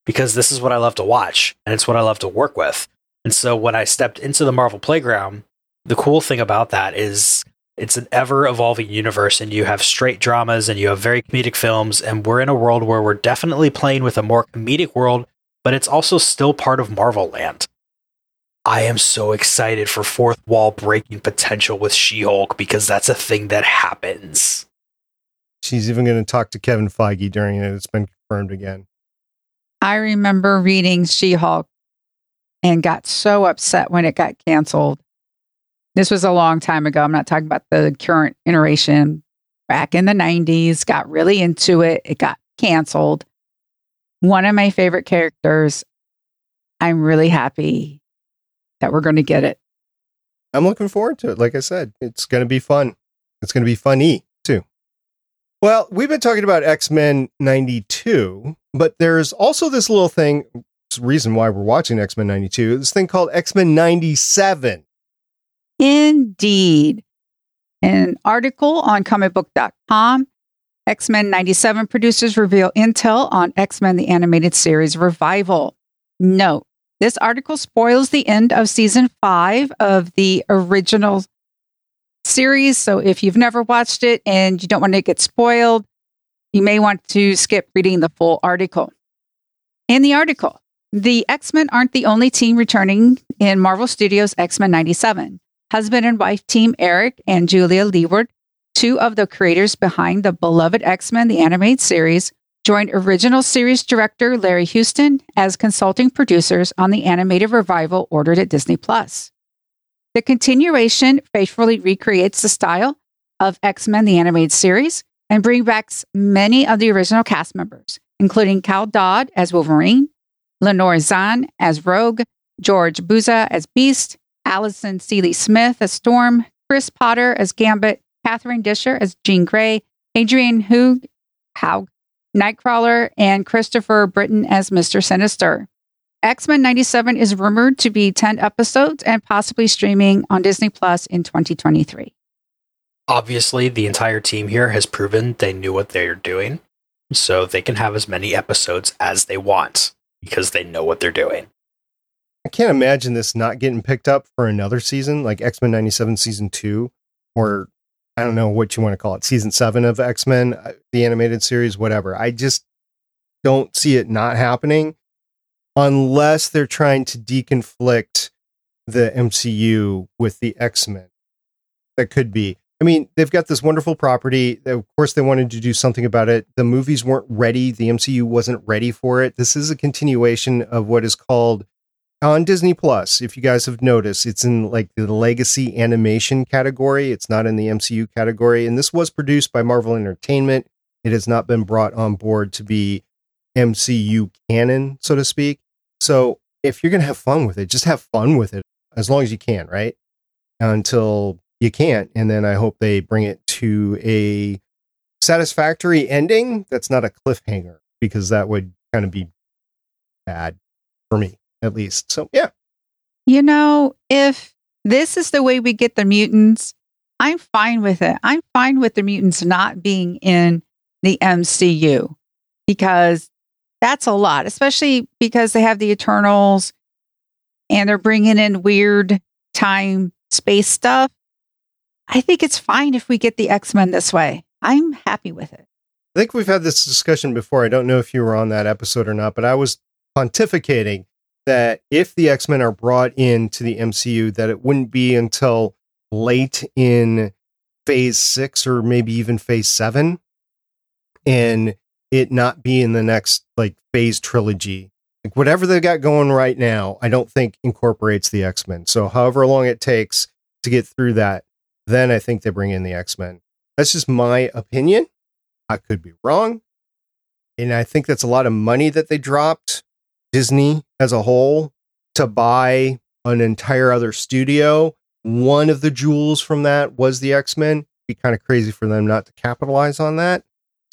Because this is what I love to watch, and it's what I love to work with. And so when I stepped into the Marvel Playground, the cool thing about that is it's an ever evolving universe and you have straight dramas and you have very comedic films and we're in a world where we're definitely playing with a more comedic world but it's also still part of marvel land. I am so excited for fourth wall breaking potential with she-hulk because that's a thing that happens. She's even going to talk to kevin feige during it. It's been confirmed again i remember reading she-hulk and got so upset when it got canceled this was a long time ago. I'm not talking about the current iteration. Back in the 90s, got really into it. It got canceled. One of my favorite characters. I'm really happy that we're going to get it. I'm looking forward to it. Like I said, it's going to be fun. It's going to be funny. Well, we've been talking about X Men 92, but there's also this little thing. Reason why we're watching X Men 92. This thing called X Men 97. Indeed. An article on comicbook.com, X Men 97 producers reveal intel on X Men the Animated Series revival. Note, this article spoils the end of season five of the original series. So if you've never watched it and you don't want to get spoiled, you may want to skip reading the full article. In the article, the X Men aren't the only team returning in Marvel Studios' X Men 97 husband and wife team Eric and Julia Lewald, two of the creators behind the beloved X Men, the animated series, joined original series director Larry Houston as consulting producers on the animated revival ordered at Disney Plus. The continuation faithfully recreates the style of X Men, the animated series, and brings back many of the original cast members, including Cal Dodd as Wolverine, Lenore Zann as Rogue, George Buza as Beast, Alison Sealy Smith as Storm, Chris Potter as Gambit, Catherine Disher as Jean Grey, Adrian Hoog, Haug, Nightcrawler, and Christopher Britton as Mr. Sinister. X Men 97 is rumored to be 10 episodes and possibly streaming on Disney Plus in 2023. Obviously, the entire team here has proven they knew what they're doing, so they can have as many episodes as they want because they know what they're doing. I can't imagine this not getting picked up for another season, like X Men '97 season two, or I don't know what you want to call it, season seven of X Men, uh, the animated series, whatever. I just don't see it not happening unless they're trying to deconflict the MCU with the X Men. That could be. I mean, they've got this wonderful property. Of course, they wanted to do something about it. The movies weren't ready. The MCU wasn't ready for it. This is a continuation of what is called on Disney Plus, if you guys have noticed, it's in like the legacy animation category. It's not in the MCU category. And this was produced by Marvel Entertainment. It has not been brought on board to be MCU canon, so to speak. So if you're going to have fun with it, just have fun with it as long as you can, right? Until you can't. And then I hope they bring it to a satisfactory ending that's not a cliffhanger because that would kind of be bad for me at least. So, yeah. You know, if this is the way we get the mutants, I'm fine with it. I'm fine with the mutants not being in the MCU because that's a lot, especially because they have the Eternals and they're bringing in weird time space stuff. I think it's fine if we get the X Men this way. I'm happy with it. I think we've had this discussion before. I don't know if you were on that episode or not, but I was pontificating that if the X Men are brought into the MCU, that it wouldn't be until late in phase six or maybe even phase seven and it not be in the next like phase trilogy. Like whatever they got going right now, I don't think incorporates the X Men. So however long it takes to get through that, then I think they bring in the X Men. That's just my opinion. I could be wrong. And I think that's a lot of money that they dropped, Disney as a whole, to buy an entire other studio. One of the jewels from that was the X Men. Be kind of crazy for them not to capitalize on that.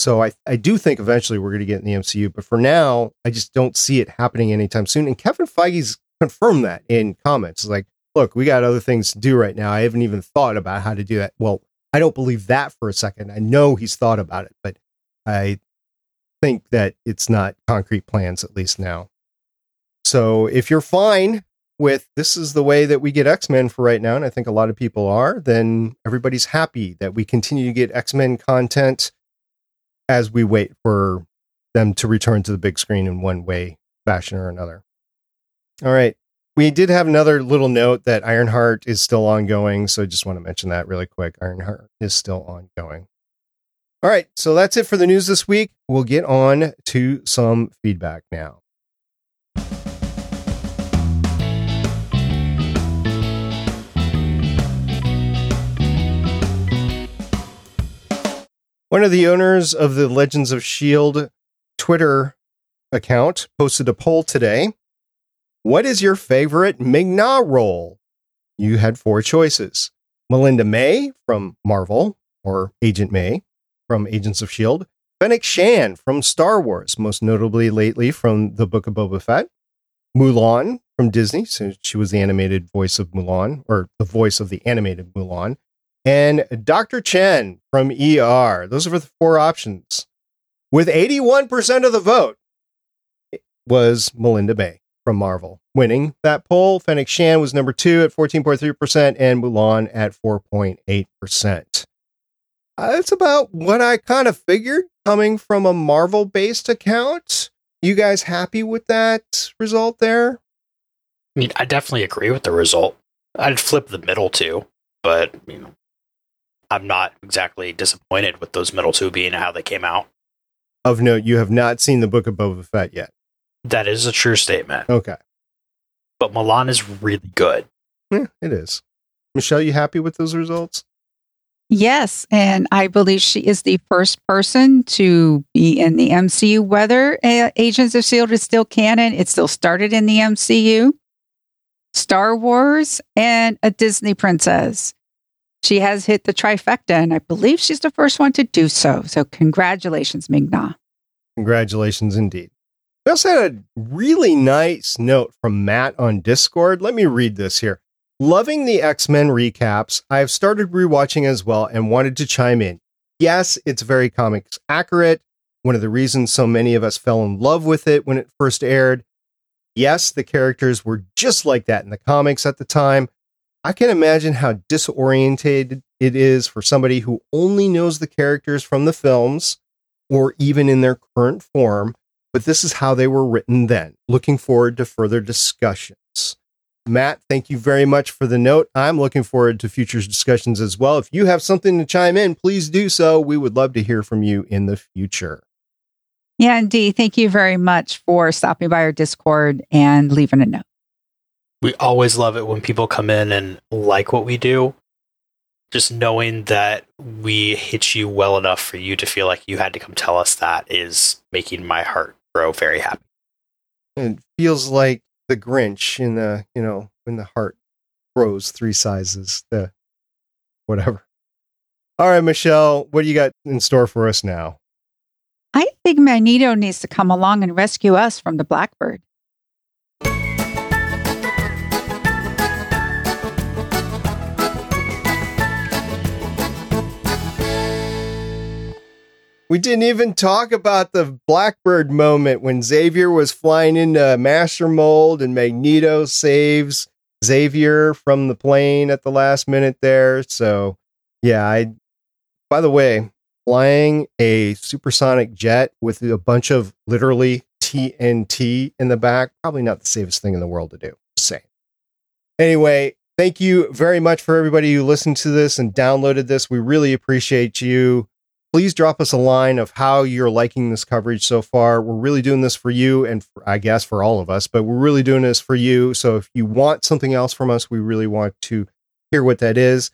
So I, I do think eventually we're going to get in the MCU, but for now, I just don't see it happening anytime soon. And Kevin Feige's confirmed that in comments. Like, look, we got other things to do right now. I haven't even thought about how to do that. Well, I don't believe that for a second. I know he's thought about it, but I think that it's not concrete plans, at least now. So if you're fine with this is the way that we get X Men for right now, and I think a lot of people are, then everybody's happy that we continue to get X Men content as we wait for them to return to the big screen in one way, fashion, or another. All right. We did have another little note that Ironheart is still ongoing. So I just want to mention that really quick. Ironheart is still ongoing. All right. So that's it for the news this week. We'll get on to some feedback now. One of the owners of the Legends of S.H.I.E.L.D. Twitter account posted a poll today. What is your favorite Ming-Na role? You had four choices Melinda May from Marvel, or Agent May from Agents of S.H.I.E.L.D., Fennec Shand from Star Wars, most notably lately from The Book of Boba Fett, Mulan from Disney, so she was the animated voice of Mulan, or the voice of the animated Mulan, and Dr. Chen from ER. Those are the four options. With 81% of the vote was Melinda May from Marvel. Winning that poll, Fennec Shand was number two at 14.3% and Mulan at 4.8%. Uh, that's about what I kind of figured coming from a Marvel based account. You guys happy with that result there? I mean, I definitely agree with the result. I'd flip the middle two, but you know, I'm not exactly disappointed with those middle two being how they came out. Of note, you have not seen the Book of Boba Fett yet. That is a true statement. Okay. But Mulan is really good. Yeah, it is. Michelle, you happy with those results? Yes, and I believe she is the first person to be in the MCU. Whether uh, Agents of S.H.I.E.L.D. is still canon, it still started in the MCU, Star Wars, and a Disney princess she has hit the trifecta, and I believe she's the first one to do so. So, congratulations, Ming-Na. Congratulations indeed. We also had a really nice note from Matt on Discord. Let me read this here. Loving the X Men recaps. I have started rewatching as well and wanted to chime in. Yes, it's very comics accurate. One of the reasons so many of us fell in love with it when it first aired. Yes, the characters were just like that in the comics at the time, I can imagine how disoriented it is for somebody who only knows the characters from the films or even in their current form, but this is how they were written then. Looking forward to further discussions. Matt, thank you very much for the note. I'm looking forward to future discussions as well. If you have something to chime in, please do so. We would love to hear from you in the future. Yeah, indeed. Thank you very much for stopping by our Discord and leaving a note we always love it when people come in and like what we do. Just knowing that we hit you well enough for you to feel like you had to come tell us that is making my heart grow very happy. It feels like the Grinch in the, you know, when the heart grows three sizes, the whatever. All right, Michelle, what do you got in store for us now? I think Magneto needs to come along and rescue us from the Blackbird. We didn't even talk about the Blackbird moment when Xavier was flying into Master Mold and Magneto saves Xavier from the plane at the last minute there. So, yeah, I, by the way, flying a supersonic jet with a bunch of literally TNT in the back, probably not the safest thing in the world to do. Saying. Anyway, thank you very much for everybody who listened to this and downloaded this. We really appreciate you. Please drop us a line of how you're liking this coverage so far. We're really doing this for you and for, I guess for all of us, but we're really doing this for you. So if you want something else from us, we really want to hear what that is.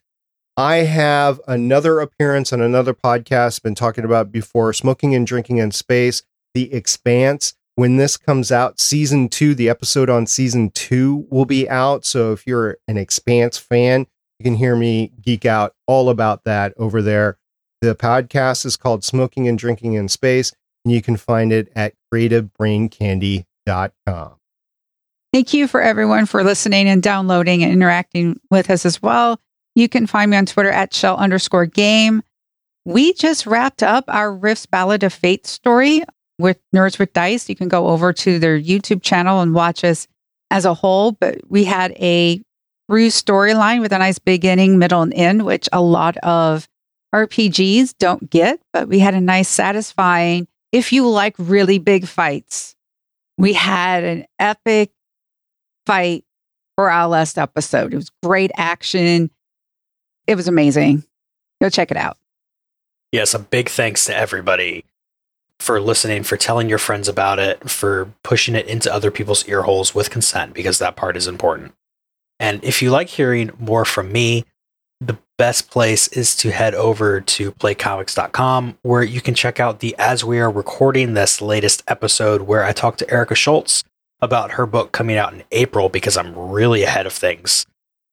I have another appearance on another podcast, been talking about before Smoking and Drinking in Space, The Expanse. When this comes out, season two, the episode on season two will be out. So if you're an Expanse fan, you can hear me geek out all about that over there. The podcast is called Smoking and Drinking in Space, and you can find it at creativebraincandy.com. Thank you for everyone for listening and downloading and interacting with us as well. You can find me on Twitter at shell underscore game. We just wrapped up our Rift's Ballad of Fate story with Nerds with Dice. You can go over to their YouTube channel and watch us as a whole. But we had a through storyline with a nice beginning, middle, and end, which a lot of RPGs don't get. But we had a nice, satisfying, if you like really big fights, we had an epic fight for our last episode. It was great action it was amazing. Go check it out. Yes, a big thanks to everybody for listening, for telling your friends about it, for pushing it into other people's ear holes with consent, because that part is important. And if you like hearing more from me, best place is to head over to playcomics.com where you can check out the as we are recording this latest episode where I talked to Erica Schultz about her book coming out in April because I'm really ahead of things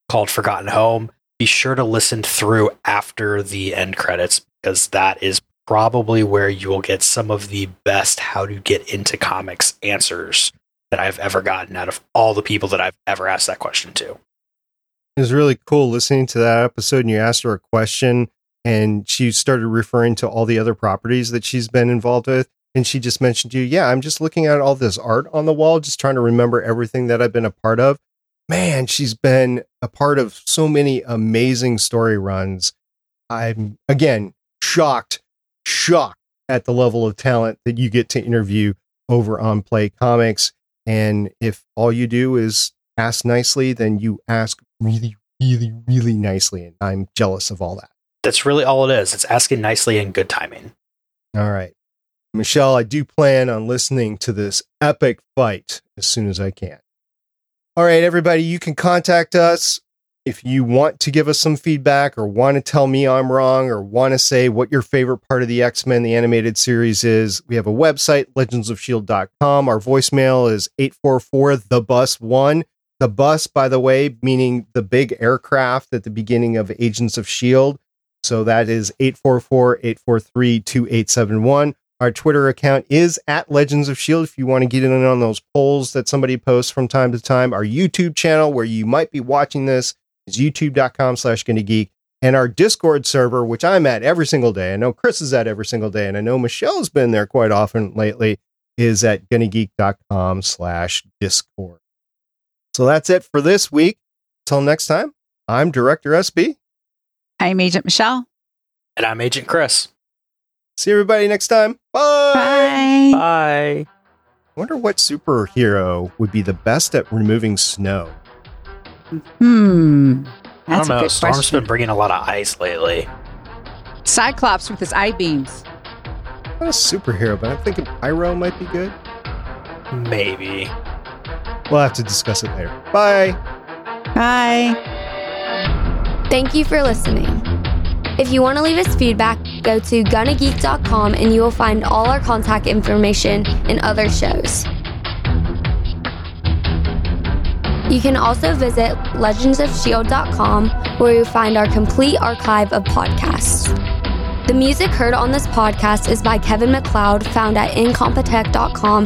called Forgotten Home be sure to listen through after the end credits because that is probably where you will get some of the best how to get into comics answers that I've ever gotten out of all the people that I've ever asked that question to. It was really cool listening to that episode and you asked her a question and she started referring to all the other properties that she's been involved with. And she just mentioned to you, yeah, I'm just looking at all this art on the wall, just trying to remember everything that I've been a part of man, she's been a part of so many amazing story runs. I'm again shocked, shocked at the level of talent that you get to interview over on Play Comics. And if all you do is ask nicely, then you ask really, really, really nicely. And I'm jealous of all that. That's really all it is. It's asking nicely and good timing. All right. Michelle, I do plan on listening to this epic fight as soon as I can. All right, everybody, you can contact us if you want to give us some feedback or want to tell me I'm wrong or want to say what your favorite part of the X Men, the animated series is. We have a website, legendsofshield.com. Our voicemail is 844 The Bus One. The bus, by the way, meaning the big aircraft at the beginning of Agents of S.H.I.E.L.D. So that is 844 843 2871. Our Twitter account is at Legends of S.H.I.E.L.D. if you want to get in on those polls that somebody posts from time to time. Our YouTube channel, where you might be watching this, is youtube.com slash geek. And our Discord server, which I'm at every single day. I know Chris is at every single day, and I know Michelle's been there quite often lately, is at gonnageek.com slash Discord. So that's it for this week. Until next time, I'm Director SB. I'm Agent Michelle. And I'm Agent Chris. See everybody next time. Bye. Bye. Bye. I wonder what superhero would be the best at removing snow. Hmm. I don't a know. good Storm's question. been bringing a lot of ice lately. Cyclops with his eye beams. Not a superhero, but I'm thinking Pyro might be good. Maybe. We'll have to discuss it later. Bye. Bye. Thank you for listening. If you want to leave us feedback, go to gonnageek.com and you will find all our contact information and other shows. You can also visit legendsofshield.com where you'll find our complete archive of podcasts. The music heard on this podcast is by Kevin MacLeod, found at incompetech.com,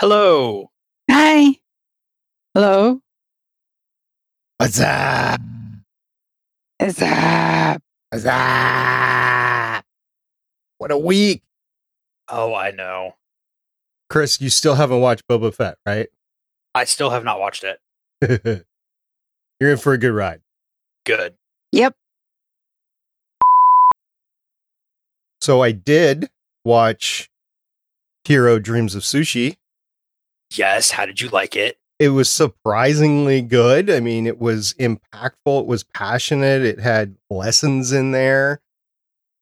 Hello. Hi. Hello. What's up? What's up? What's up? What a week. Oh, I know. Chris, you still haven't watched Boba Fett, right? I still have not watched it. You're in for a good ride. Good. Yep. So I did watch Jiro Dreams of Sushi. Yes. How did you like it? It was surprisingly good. I mean, it was impactful, it was passionate, it had lessons in there.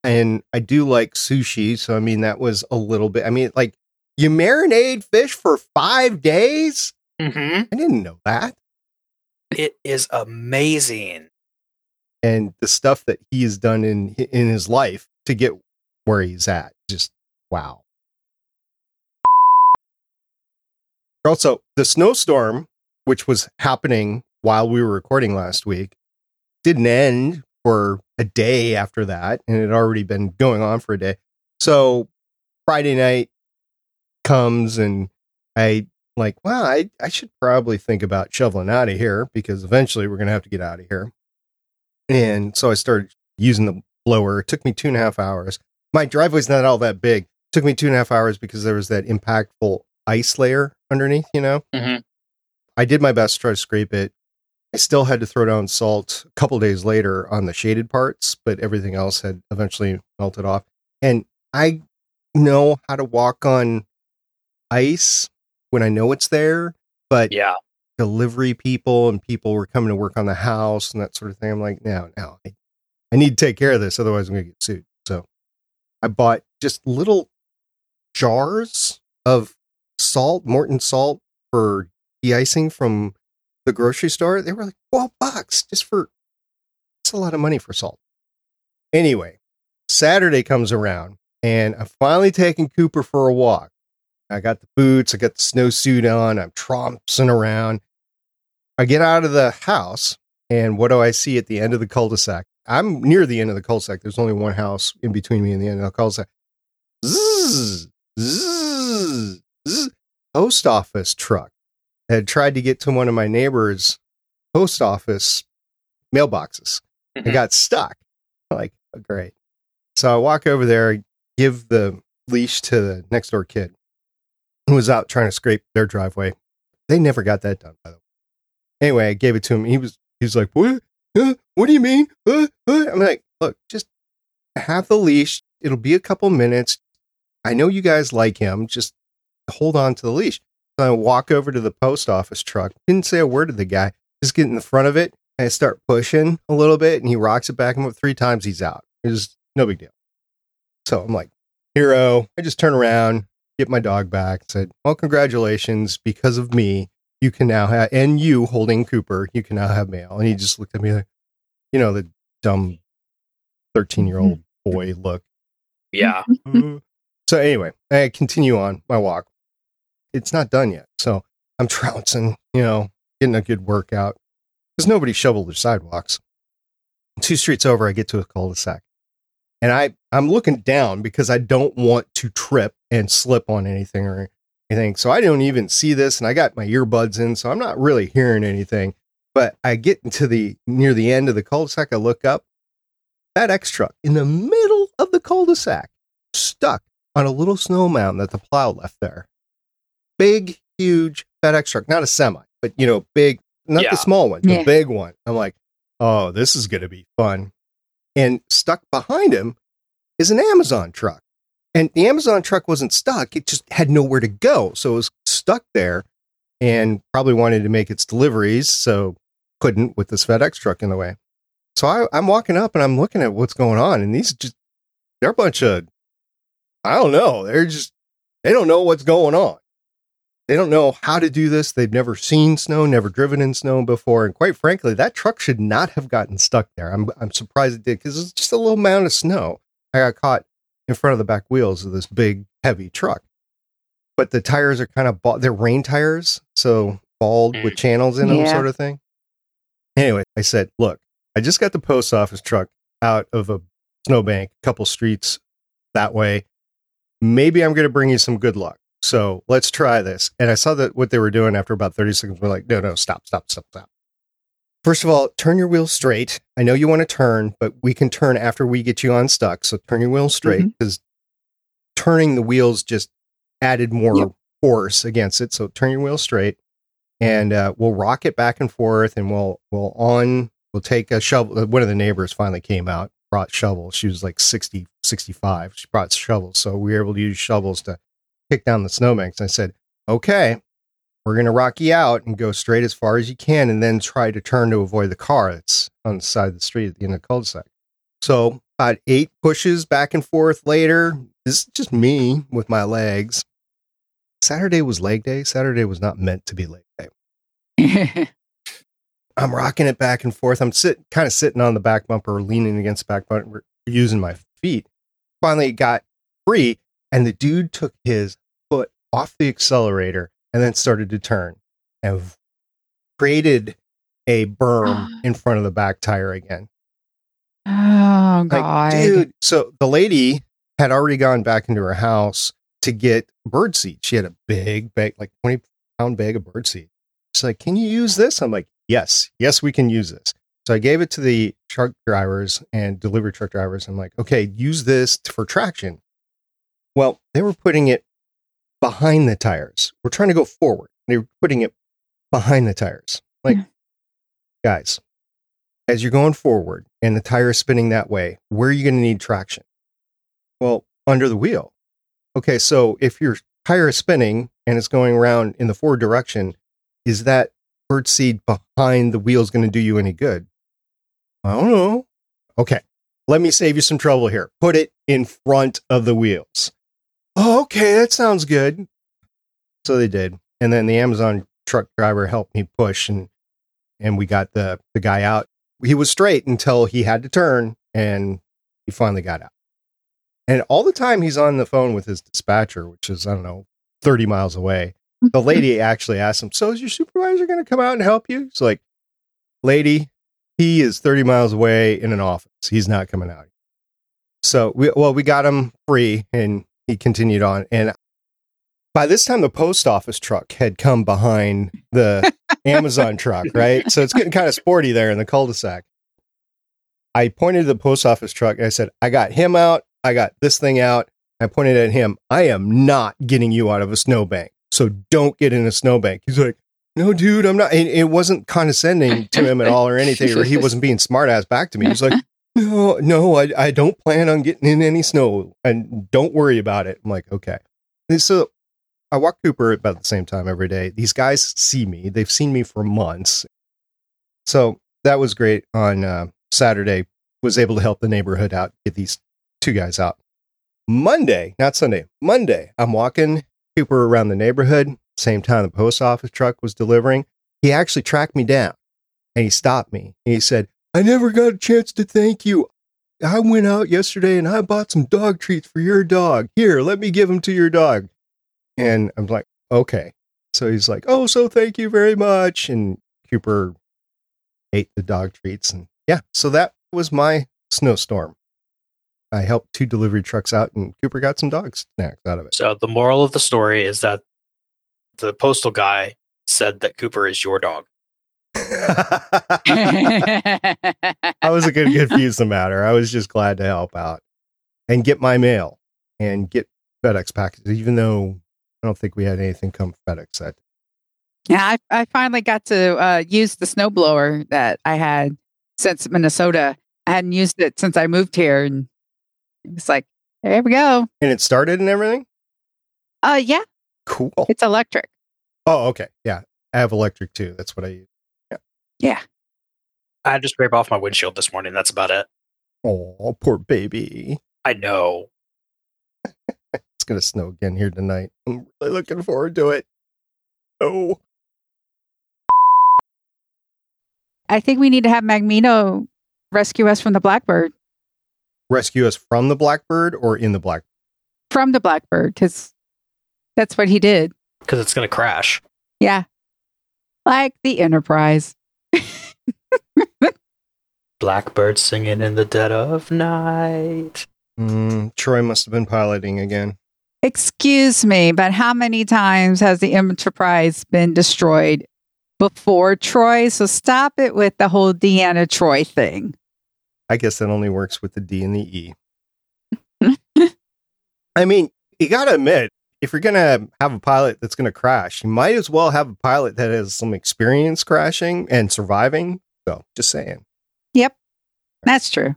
And I do like sushi, so I mean that was a little bit. I mean, like you marinate fish for 5 days? Mm-hmm. I didn't know that. It is amazing. and the stuff that he has done in in his life to get where he's at just wow also the snowstorm which was happening while we were recording last week didn't end for a day after that and it had already been going on for a day so friday night comes and i like well i, I should probably think about shoveling out of here because eventually we're going to have to get out of here and so I started using the blower. It took me two and a half hours. My driveway's not all that big. It took me two and a half hours because there was that impactful ice layer underneath, you know? Mhm. I did my best to try to scrape it. I still had to throw down salt a couple days later on the shaded parts, but everything else had eventually melted off. And I know how to walk on ice when I know it's there, but Yeah. delivery people and people were coming to work on the house and that sort of thing. I'm like, no, no, I, I need to take care of this. Otherwise, I'm going to get sued. So I bought just little jars of salt, Morton salt for de-icing from the grocery store. They were like 12 bucks just for, it's a lot of money for salt. Anyway, Saturday comes around and I'm finally taking Cooper for a walk. I got the boots, I got the snowsuit on, I'm tromping around. I get out of the house, and what do I see at the end of the cul-de-sac? I'm near the end of the cul-de-sac. There's only one house in between me and the end of the cul-de-sac. Zzz, zzz, zzz. Post office truck had tried to get to one of my neighbors' post office mailboxes. It Mhm. got stuck. Like, oh, great. So I walk over there, give the leash to the next door kid who was out trying to scrape their driveway. They never got that done, by the way. Anyway, I gave it to him. He was he was like, "What? Uh, what do you mean?" Uh, uh?" I'm like, "Look, just have the leash. It'll be a couple minutes. I know you guys like him. Just hold on to the leash." So I walk over to the post office truck. Didn't say a word to the guy. Just get in the front of it and I start pushing a little bit, and he rocks it back and forth three times. He's out. It was no big deal. So I'm like, hero. I just turn around, get my dog back. Said, "Well, congratulations. Because of me, you can now have, and you holding Cooper, you can now have mail." And he just looked at me like, you know, the dumb thirteen year old mm-hmm. boy look. Yeah. so anyway, I continue on my walk. It's not done yet, so I'm trouncing, you know, getting a good workout because nobody shoveled their sidewalks. Two streets over, I get to a cul-de-sac, and I I'm looking down because I don't want to trip and slip on anything or anything. So I don't even see this, and I got my earbuds in, so I'm not really hearing anything. But I get into the near the end of the cul-de-sac. I look up, that FedEx truck in the middle of the cul-de-sac, stuck on a little snow mound that the plow left there. Big, huge FedEx truck, not a semi, but you know, big, not Yeah. the small one, the Yeah. big one. I'm like, oh, this is going to be fun. And stuck behind him is an Amazon truck. And the Amazon truck wasn't stuck, it just had nowhere to go. So it was stuck there and probably wanted to make its deliveries. So couldn't with this FedEx truck in the way. So I, I'm walking up and I'm looking at what's going on. And these just, they're a bunch of, I don't know. They're just, they don't know what's going on. They don't know how to do this. They've never seen snow, never driven in snow before. And quite frankly, that truck should not have gotten stuck there. I'm, I'm surprised it did because it's just a little mound of snow. I got caught in front of the back wheels of this big, heavy truck. But the tires are kind of, bald, they're rain tires. So bald with mm. channels in them, Yeah. sort of thing. Anyway, I said, look, I just got the post office truck out of a snowbank, a couple streets that way. Maybe I'm going to bring you some good luck. So let's try this. And I saw that what they were doing after about 30 seconds. We're like, no, no, stop, stop, stop, stop. First of all, turn your wheel straight. I know you want to turn, but we can turn after we get you unstuck. So turn your wheel straight because turning the wheels just added more Yep. force against it. So turn your wheel straight, and uh, we'll rock it back and forth, and we'll we'll on we'll take a shovel. uh, One of the neighbors finally came out, brought shovels. She was like 60, 65. She brought shovels, so we were able to use shovels to kick down the snowbanks. I said, okay, we're going to rock you out and go straight as far as you can and then try to turn to avoid the car that's on the side of the street at the end of the cul-de-sac. So about eight pushes back and forth later. This is just me with my legs. Saturday was leg day. Saturday was not meant to be leg day. I'm rocking it back and forth. I'm sit kind of sitting on the back bumper, leaning against the back bumper, using my feet. Finally got free, and the dude took his foot off the accelerator and then started to turn and created a berm in front of the back tire again. oh Like, God. dude. So the lady had already gone back into her house to get bird seed. She had a big bag, like 20 pound bag of bird seed. She's like, Can you use this? I'm like, Yes, yes, we can use this. So I gave it to the truck drivers and delivery truck drivers. I'm like, okay, use this for traction. Well, they were putting it behind the tires. We're trying to go forward. They were putting it behind the tires. Like, Yeah. guys, as you're going forward and the tire is spinning that way, where are you going to need traction? Well, under the wheel. Okay, so if your tire is spinning and it's going around in the forward direction, is that bird seed behind the wheels going to do you any good? I don't know. Okay, let me save you some trouble here. Put it in front of the wheels. Oh, okay, that sounds good. So they did. And then the Amazon truck driver helped me push and and we got the the guy out. He was straight until he had to turn and he finally got out. And all the time he's on the phone with his dispatcher, which is I don't know, 30 miles away. The lady actually asked him, "So is your supervisor going to come out and help you?" He's like, "Lady, he is 30 miles away in an office. He's not coming out." So we well, we got him free and he continued on and by this time the post office truck had come behind the Amazon truck, right? So it's getting kind of sporty there in the cul-de-sac. I pointed to the post office truck and I said, I got him out. I got this thing out. I pointed at him. I am not getting you out of a snowbank. So don't get in a snowbank. He's like, no, dude, I'm not. And it wasn't condescending to him at all or anything, or he wasn't being smart ass back to me. He's like, no, no, I, I don't plan on getting in any snow and don't worry about it. I'm like, okay. And so I walk Cooper about the same time every day. These guys see me. They've seen me for months. So that was great on uh, Saturday. Was able to help the neighborhood out, get these two guys out. Monday, not Sunday, Monday, I'm walking Cooper around the neighborhood. Same time the post office truck was delivering. He actually tracked me down and he stopped me. And he said, I never got a chance to thank you. I went out yesterday and I bought some dog treats for your dog. Here, let me give them to your dog. And I'm like, okay. So he's like, oh, so thank you very much. And Cooper ate the dog treats. And yeah, so that was my snowstorm. I helped two delivery trucks out and Cooper got some dog snacks out of it. So the moral of the story is that the postal guy said that Cooper is your dog. I wasn't going to confuse the matter. I was just glad to help out and get my mail and get FedEx packages, even though I don't think we had anything come FedEx that. yeah, I, I finally got to uh, use the snowblower that I had since Minnesota. I hadn't used it since I moved here, and it's like, there we go. And it started and everything? Uh, yeah, Cool. it's electric. Oh, okay. Yeah. I have electric too. That's what I use. Yeah, I just to scrape off my windshield this morning. That's about it. Oh, poor baby. I know. It's going to snow again here tonight. I'm really looking forward to it. Oh. I think we need to have Magneto rescue us from the Blackbird, Rescue us from the Blackbird or in the Blackbird? from the Blackbird, because that's what he did. Because it's going to crash. Yeah, like the Enterprise. Blackbird singing in the dead of night. Mm, Troi must have been piloting again. Excuse me, but how many times has the Enterprise been destroyed before Troi. So stop it with the whole Deanna Troi thing. I guess that only works with the D and the E. I mean, you got to admit, if you're going to have a pilot that's going to crash, you might as well have a pilot that has some experience crashing and surviving. So, just saying. Yep, that's true.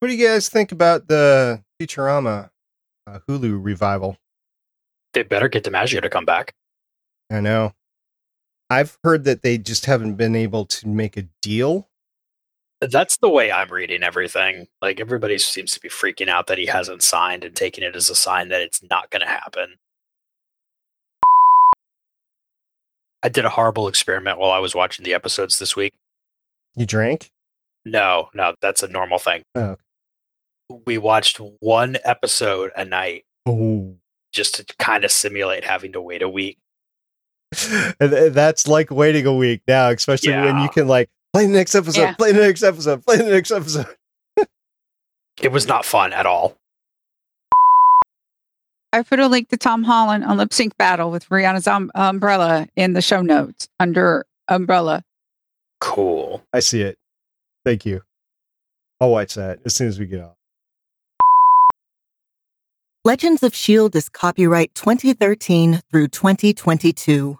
What do you guys think about the Futurama uh, Hulu revival? They better get DiMaggio to come back. I know. I've heard that they just haven't been able to make a deal. That's the way I'm reading everything. Like everybody seems to be freaking out that he hasn't signed and taking it as a sign that it's not going to happen. I did a horrible experiment while I was watching the episodes this week. You drank? No, no, that's a normal thing. Oh. We watched one episode a night Oh. just to kind of simulate having to wait a week. And That's like waiting a week now, especially when you can like play the next episode, Yeah. play the next episode, play the next episode. It was not fun at all. I put a link to Tom Holland on Lip Sync Battle with Rihanna's um, umbrella in the show notes under umbrella. Cool. I see it. Thank you. I'll watch that as soon as we get off. Legends of S.H.I.E.L.D. Is copyright 2013 through 2022.